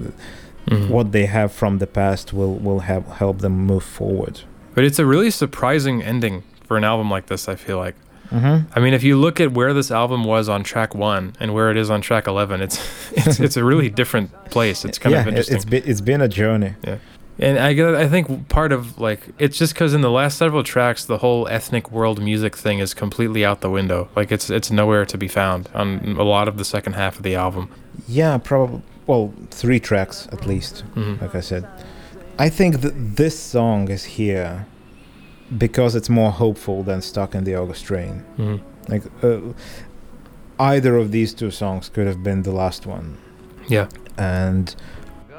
Mhm. what they have from the past will, will have, help them move forward. But it's a really surprising ending for an album like this. I feel like. Mm-hmm. I mean, if you look at where this album was on track one and where it is on track eleven, it's it's, it's a really different place. It's kind yeah, of interesting. it's been, it's been a journey. Yeah, and I I think part of like it's just because in the last several tracks, the whole ethnic world music thing is completely out the window. Like it's it's nowhere to be found on a lot of the second half of the album. Yeah, probably. Well, three tracks at least. Mhm. like I said. I think that this song is here because it's more hopeful than Stuck in the August Rain. Mhm. Like, uh, either of these two songs could have been the last one, Yeah. and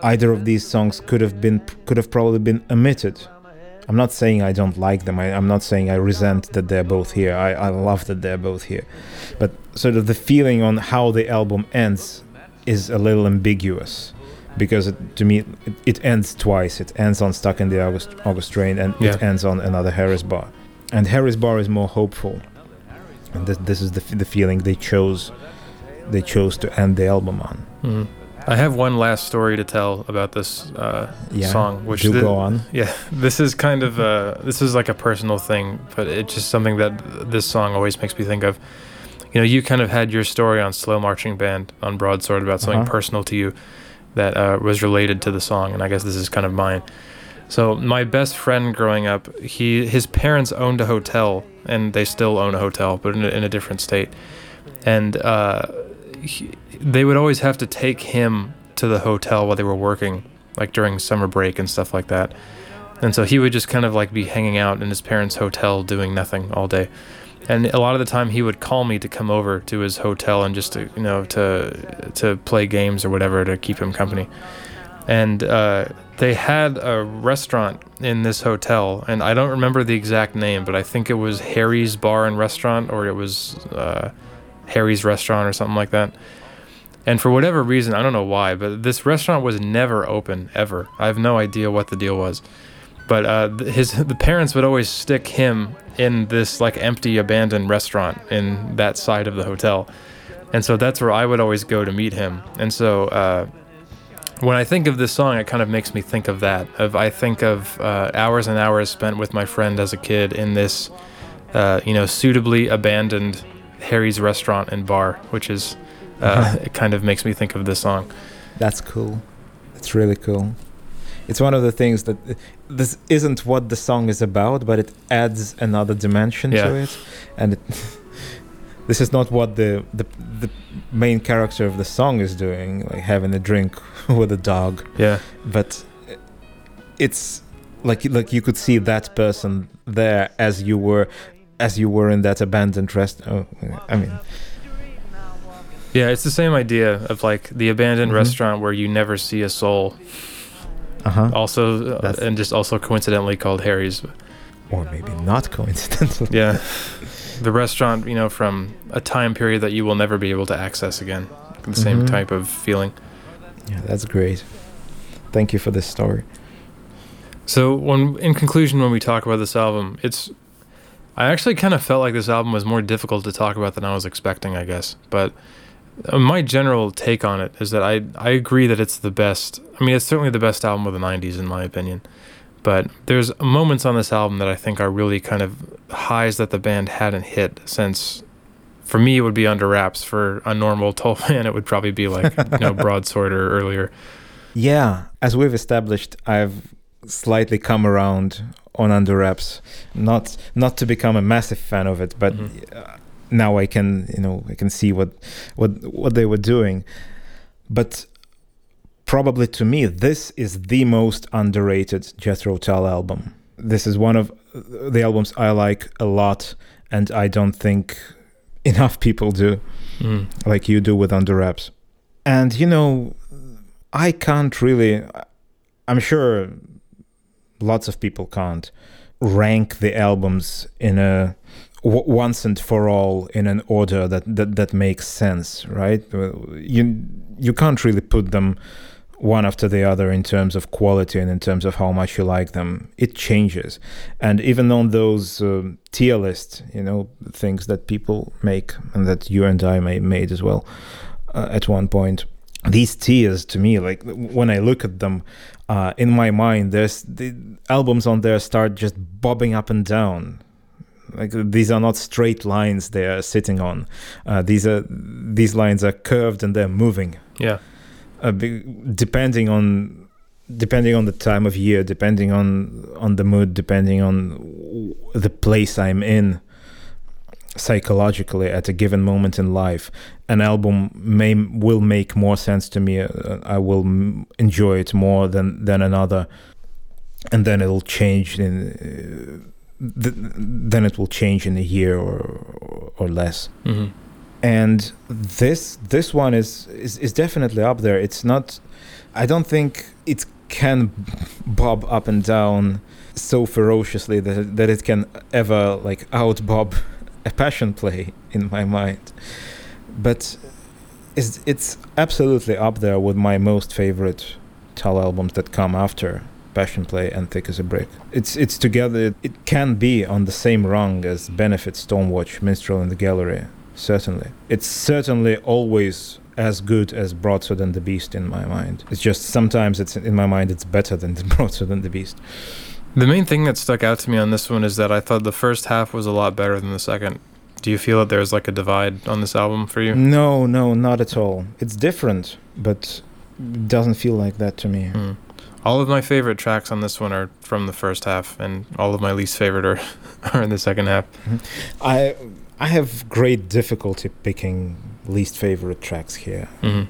either of these songs could have been could have probably been omitted. I'm not saying I don't like them. I, I'm not saying I resent that they're both here. I, I love that they're both here, but sort of the feeling on how the album ends is a little ambiguous because it, to me it, it ends twice. It ends on Stuck in the August August Rain and it ends on another Harry's Bar, and Harry's Bar is more hopeful, and this, this is the f- the feeling they chose they chose to end the album on. Mhm. I have one last story to tell about this uh, Yeah. song, which do thi- go on. Yeah, this is kind of uh, this is like a personal thing, but it's just something that this song always makes me think of. You know, you kind of had your story on Slow Marching Band on Broadsword about something Uh-huh. personal to you that uh, was related to the song, and I guess this is kind of mine. So my best friend growing up, he his parents owned a hotel, and they still own a hotel, but in a, in a different state, and uh, he, they would always have to take him to the hotel while they were working, like during summer break and stuff like that. And so he would just kind of like be hanging out in his parents' hotel doing nothing all day. And a lot of the time he would call me to come over to his hotel and just to, you know, to to play games or whatever to keep him company. And uh, they had a restaurant in this hotel, and I don't remember the exact name, but I think it was Harry's Bar and Restaurant, or it was uh, Harry's Restaurant or something like that. And for whatever reason, I don't know why, but this restaurant was never open ever. I have no idea what the deal was. But uh, his the parents would always stick him in this like empty abandoned restaurant in that side of the hotel, and so that's where I would always go to meet him. And so uh, when I think of this song, it kind of makes me think of that. Of I think of uh, hours and hours spent with my friend as a kid in this, uh, you know, suitably abandoned Harry's restaurant and bar, which is uh, it kind of makes me think of this song. That's cool. It's really cool. It's one of the things that this isn't what the song is about, but it adds another dimension to Yeah. it, and it, this is not what the, the the main character of the song is doing, like having a drink with a dog. Yeah, But it's like like you could see that person there as you were as you were in that abandoned rest. Oh, I mean, yeah, it's the same idea of like the abandoned Mhm. restaurant where you never see a soul. Uh huh. Also, uh, That's- and just also coincidentally called Harry's. Or maybe not coincidental. Yeah, the restaurant, you know, from a time period that you will never be able to access again. The same Mhm. type of feeling. Yeah, that's great. Thank you for this story. So, when in conclusion, when we talk about this album, it's I actually kind of felt like this album was more difficult to talk about than I was expecting, I guess. But my general take on it is that I I agree that it's the best. I mean, it's certainly the best album of the '90s in my opinion. But there's moments on this album that I think are really kind of highs that the band hadn't hit since. For me, it would be under wraps. For a normal Tull fan, it would probably be like you know Broadsword or earlier. Yeah, as we've established, I've slightly come around on Under Wraps. Not not to become a massive fan of it, but Mhm. Now I can you know I can see what what what they were doing. But probably to me, this is the most underrated Jethro Tull album. This is one of the albums I like a lot, and I don't think enough people do Mm. like you do with Under Wraps. And you know, I can't really. I'm sure lots of people can't rank the albums in a w- once and for all in an order that, that that makes sense, right? You you can't really put them one after the other in terms of quality and in terms of how much you like them. It changes, and even on those um, tier list, you know, things that people make and that you and I may, made as well uh, at one point. These tiers, to me, like when I look at them, uh, in my mind, there's the albums on there start just bobbing up and down. Like these are not straight lines they are sitting on. Uh, these are these lines are curved and they're moving Yeah. uh, be, depending on depending on the time of year, depending on on the mood, depending on the place I'm in psychologically at a given moment in life, an album may will make more sense to me. Uh, I will enjoy it more than than another, and then it'll change in. Th- then it will change in a year or or less. Hmm and this this one is, is is definitely up there. It's not i don't think it can bob up and down so ferociously that it, that it can ever like out bob a passion play in my mind. But it's it's absolutely up there with my most favorite Tull albums that come after Passion Play and Thick as a Brick. It's it's together. It can be on the same rung as Benefit, Stormwatch, Minstrel in the Gallery. Certainly, it's certainly always as good as Broadsword and the Beast in my mind. It's just sometimes it's in my mind it's better than the Broadsword and the Beast. The main thing that stuck out to me on this one is that I thought the first half was a lot better than the second. Do you feel that there's like a divide on this album for you? No, no, not at all. It's different, but it doesn't feel like that to me. Hmm. All of my favorite tracks on this one are from the first half, and all of my least favorite are, are in the second half. I I have great difficulty picking least favorite tracks here. hmm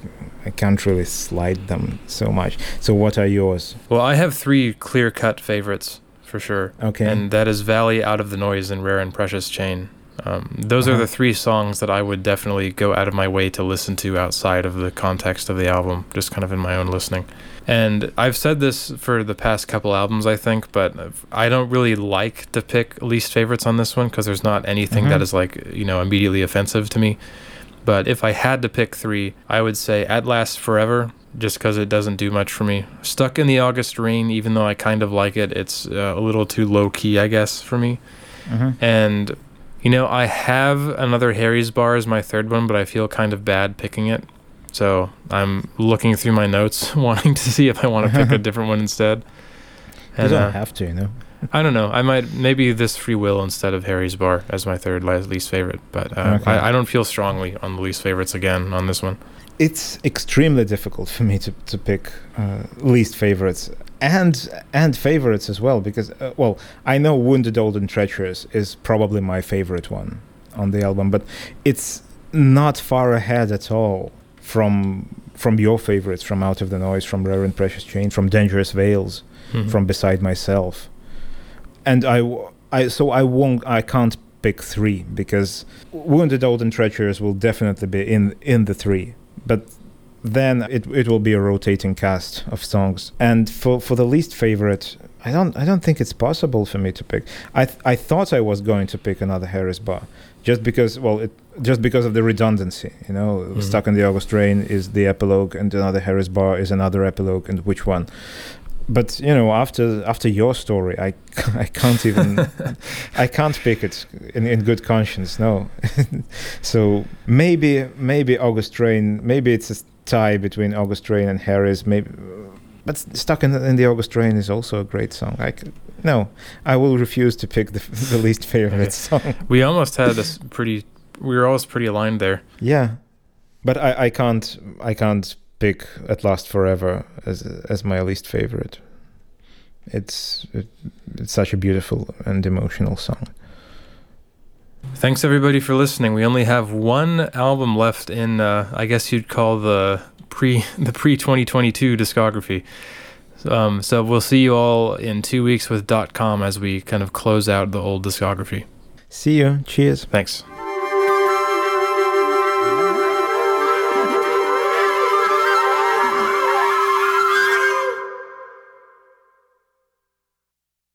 I can't really slide them so much. So what are yours? Well, I have three clear cut favorites for sure. Okay. And that is Valley, Out of the Noise, and Rare and Precious Chain. Um, those are Uh-huh. the three songs that I would definitely go out of my way to listen to outside of the context of the album, just kind of in my own listening. And I've said this for the past couple albums, I think, but I don't really like to pick least favorites on this one because there's not anything that Mhm. is like, you know, immediately offensive to me. But if I had to pick three, I would say At Last Forever, just because it doesn't do much for me. Stuck in the August Rain, even though I kind of like it, it's uh, a little too low key, I guess, for me. Mhm. And, you know, I have another Harry's Bar as my third one, but I feel kind of bad picking it. So I'm looking through my notes, wanting to see if I want to pick a different one instead. You don't uh, have to, you know. I don't know. I might maybe this free will instead of Harry's Bar as my third least favorite, but uh, Okay. I, I don't feel strongly on the least favorites again on this one. It's extremely difficult for me to, to pick uh, least favorites and and favorites as well because uh, well I know Wounded Old and Treacherous is probably my favorite one on the album but it's not far ahead at all from from your favorites from Out of the Noise from Rare and Precious Chain from Dangerous Veils Mhm. from Beside Myself and I I so I won't I can't pick three because Wounded Old and Treacherous will definitely be in in the three but then it it will be a rotating cast of songs. And for for the least favorite I don't I don't think it's possible for me to pick. I th- I thought I was going to pick another Harry's Bar just because well it just because of the redundancy you know? Mhm. Stuck in the August Rain is the epilogue and another Harry's Bar is another epilogue and which one? But you know after after your story i i can't even i can't pick it in, in good conscience no. So maybe maybe august rain maybe it's a tie between august rain and harry's maybe but stuck in the, in the august rain is also a great song i c- no i will refuse to pick the, the least favorite song We almost had this pretty. We were always pretty aligned there. yeah but i i can't i can't pick at last forever as as my least favorite it's it, it's such a beautiful and emotional song Thanks everybody for listening. We only have one album left in. Uh, I guess you'd call the pre the pre 2022 discography. Um, so we'll see you all in two weeks with .com as we kind of close out the old discography. see you cheers Thanks.